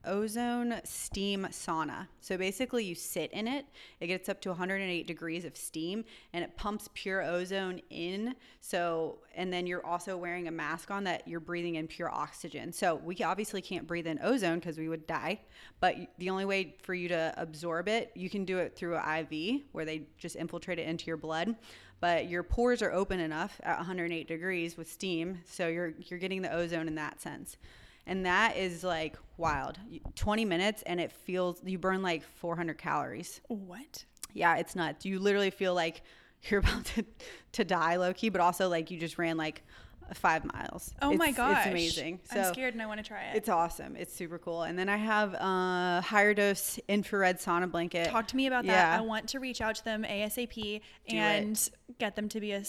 ozone steam sauna. So basically you sit in it. It gets up to 108 degrees of steam and it pumps pure ozone in. So and then you're also wearing a mask on that you're breathing in pure oxygen. So we obviously can't breathe in ozone because we would die, but the only way for you to absorb it, you can do it through an IV where they just infiltrate it into your blood. But your pores are open enough at 108 degrees with steam, so you're you're getting the ozone in that sense. And that is like wild. 20 minutes and it feels you burn like 400 calories. What? Yeah, it's nuts. You literally feel like you're about to, to die low key, but also like you just ran like five miles. Oh my It's- gosh. It's amazing. So I'm scared and I want to try it. It's awesome. It's super cool. And then I have a HigherDOSE infrared sauna blanket. Talk to me about that. Yeah. I want to reach out to them ASAP Do and get them to be a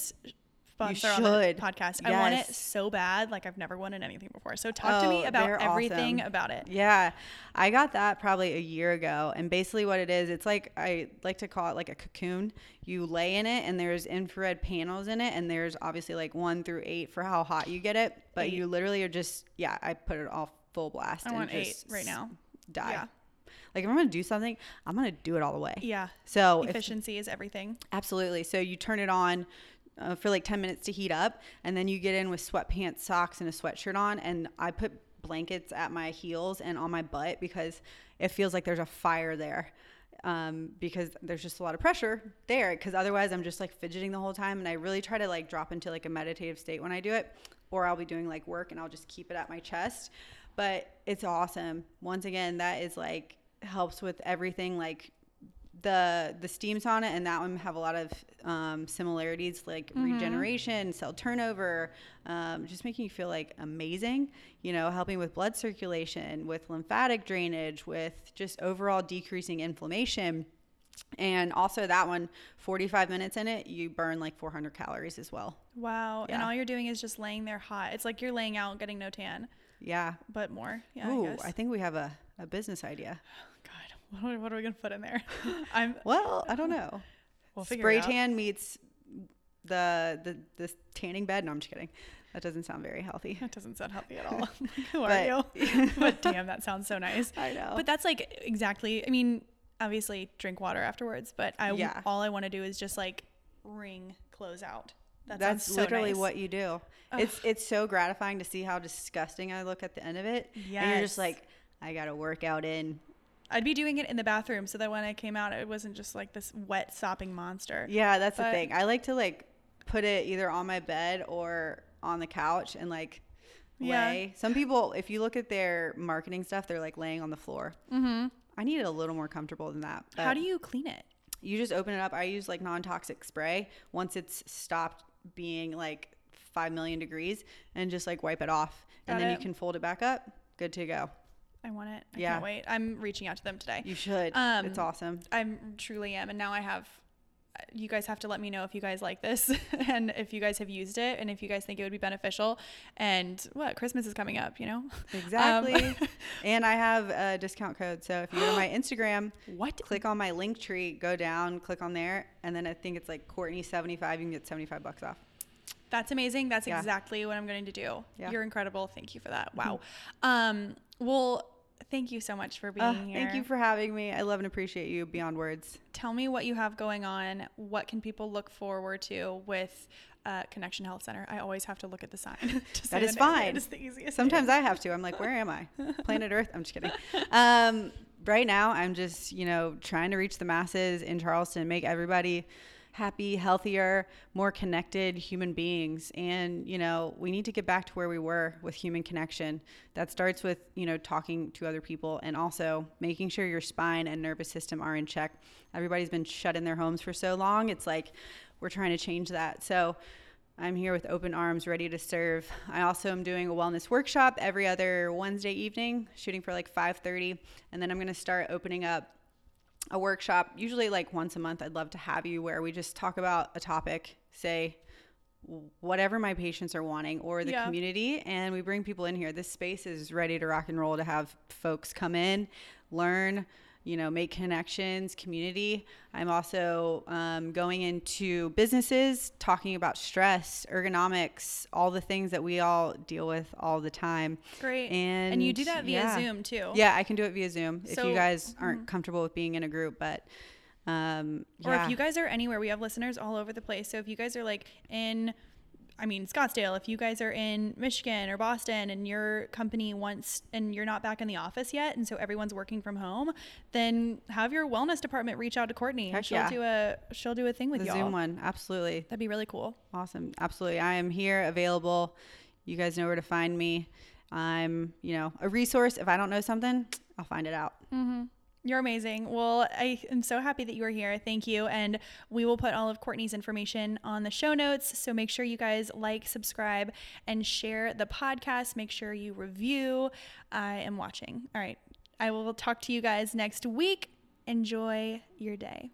sponsor You on the should. podcast. I want it so bad. Like I've never wanted anything before. So talk to me Oh, about everything awesome. about it. Yeah, I got that probably a year ago. And basically, what it is, it's like I like to call it like a cocoon. You lay in it, and there's infrared panels in it, and there's obviously like one through eight for how hot you get it. But Eight. you literally are just yeah. I put it all full blast. I want eight right now. Die. Yeah. Like if I'm gonna do something, I'm gonna do it all the way. Yeah. So if Efficiency is everything. Absolutely. So you turn it on uh, for like 10 minutes to heat up, and then you get in with sweatpants, socks, and a sweatshirt on. And I put blankets at my heels and on my butt because it feels like there's a fire there. Um, because there's just a lot of pressure there. Because otherwise, I'm just like fidgeting the whole time, and I really try to like drop into like a meditative state when I do it, or I'll be doing like work and I'll just keep it at my chest. But it's awesome. Once again, that is like helps with everything like the the steam sauna and that one have a lot of um, similarities like regeneration cell turnover um, just making you feel like amazing you know helping with blood circulation with lymphatic drainage with just overall decreasing inflammation and also that one 45 minutes in it you burn like 400 calories as well Wow. And all you're doing is just laying there hot. It's like you're laying out getting no tan, yeah but more. Yeah. Ooh, I guess. I think we have a, a business idea what are, what are we gonna put in there? I'm. well i don't know We'll figure spray it out. tan meets the the the tanning bed. No, I'm just kidding. That doesn't sound very healthy. That doesn't sound healthy at all. Who But- are you? but damn, that sounds so nice. I know. But that's like exactly. I mean, obviously drink water afterwards. But I Yeah. all I want to do is just like wring clothes out. That That's so literally nice. what you do. It's it's so gratifying to see how disgusting I look at the end of it. Yeah, And you're just like, I gotta work out in. I'd be doing it in the bathroom so that when I came out, it wasn't just like this wet sopping monster. Yeah, that's the thing. I like to like put it either on my bed or on the couch and like Yeah. lay. Some people, if you look at their marketing stuff, they're like laying on the floor. Mm-hmm. I need it a little more comfortable than that. How do you clean it? you just open it up. I use like non-toxic spray once it's stopped being like 5 million degrees and just like wipe it off. Got and then it. you can fold it back up. Good to go. I want it. I Yeah. can't wait. I'm reaching out to them today. You should. Um, it's awesome. I'm truly am, and now I have. You guys have to let me know if you guys like this, and if you guys have used it, and if you guys think it would be beneficial. And what Christmas is coming up, you know? Exactly. and I have a discount code. So if you go to my Instagram, What? click on my Linktree, go down, click on there, and then I think it's like Courtney75. You can get 75 bucks off. That's amazing. That's Yeah. exactly what I'm going to do. Yeah. You're incredible. Thank you for that. Wow. Um. Well, thank you so much for being Uh, here. thank you for having me. I love and appreciate you beyond words. Tell me what you have going on. What can people look forward to with uh, Connection Health Center? I always have to look at the sign. That is fine. It is the easiest. Sometimes. I have to. I'm like, where am I? Planet Earth? I'm just kidding. Um, right now, I'm just, you know, trying to reach the masses in Charleston, make everybody happy, healthier, more connected human beings. And, you know, we need to get back to where we were with human connection. That starts with, you know, talking to other people and also making sure your spine and nervous system are in check. Everybody's been shut in their homes for so long. It's like we're trying to change that. So, I'm here with open arms, ready to serve. I also am doing a wellness workshop every other Wednesday evening, shooting for like 5:30, and then I'm going to start opening up a workshop, usually like once a month. I'd love to have you where we just talk about a topic, say whatever my patients are wanting or the Yeah. community and we bring people in here. This space is ready to rock and roll to have folks come in, learn, you know, make connections, community. I'm also um, going into businesses, talking about stress, ergonomics, all the things that we all deal with all the time. Great. And, And you do that via yeah. Zoom too. Yeah, I can do it via Zoom if So- mm-hmm. you guys aren't comfortable with being in a group, but um, Or if you guys are anywhere, we have listeners all over the place. So if you guys are like in, I mean, Scottsdale, if you guys are in Michigan or Boston and your company wants, and you're not back in the office yet, and so everyone's working from home, then have your wellness department reach out to Courtney Heck she'll yeah. do a, she'll do a thing with the y'all. Zoom one, absolutely. That'd be really cool. Awesome. Absolutely. I am here available. You guys know where to find me. I'm, you know, a resource. If I don't know something, I'll find it out. Mm-hmm. You're amazing. Well, I am so happy that you are here. Thank you. And we will put all of Courtney's information on the show notes. So make sure you guys like, subscribe, and share the podcast. Make sure you review. I am watching. All right. I will talk to you guys next week. Enjoy your day.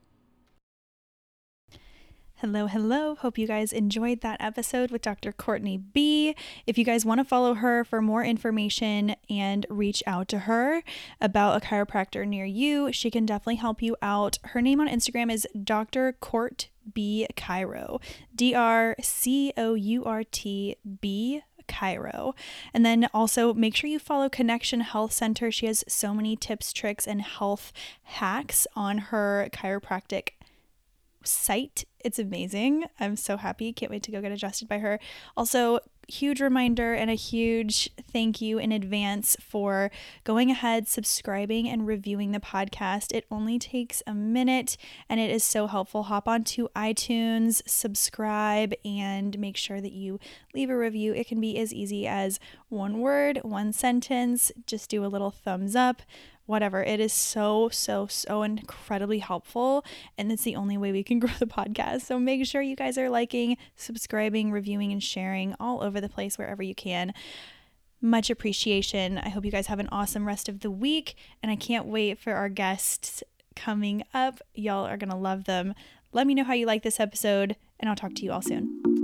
Hello, hello. Hope you guys enjoyed that episode with Dr. Courtney B. If you guys want to follow her for more information and reach out to her about a chiropractor near you, she can definitely help you out. Her name on Instagram is Dr. Court B Chiro, D R C O U R T B Chiro. And then also make sure you follow Connection Health Center. She has so many tips, tricks, and health hacks on her chiropractic site. It's amazing. I'm so happy. Can't wait to go get adjusted by her. Also, huge reminder and a huge thank you in advance for going ahead, subscribing, and reviewing the podcast. It only takes a minute and it is so helpful. Hop onto iTunes, subscribe, and make sure that you leave a review. It can be as easy as one word, one sentence. Just do a little thumbs up whatever. It is so, so, so incredibly helpful. And it's the only way we can grow the podcast. So make sure you guys are liking, subscribing, reviewing, and sharing all over the place wherever you can. Much appreciation. I hope you guys have an awesome rest of the week. And I can't wait for our guests coming up. Y'all are going to love them. Let me know how you like this episode, and I'll talk to you all soon.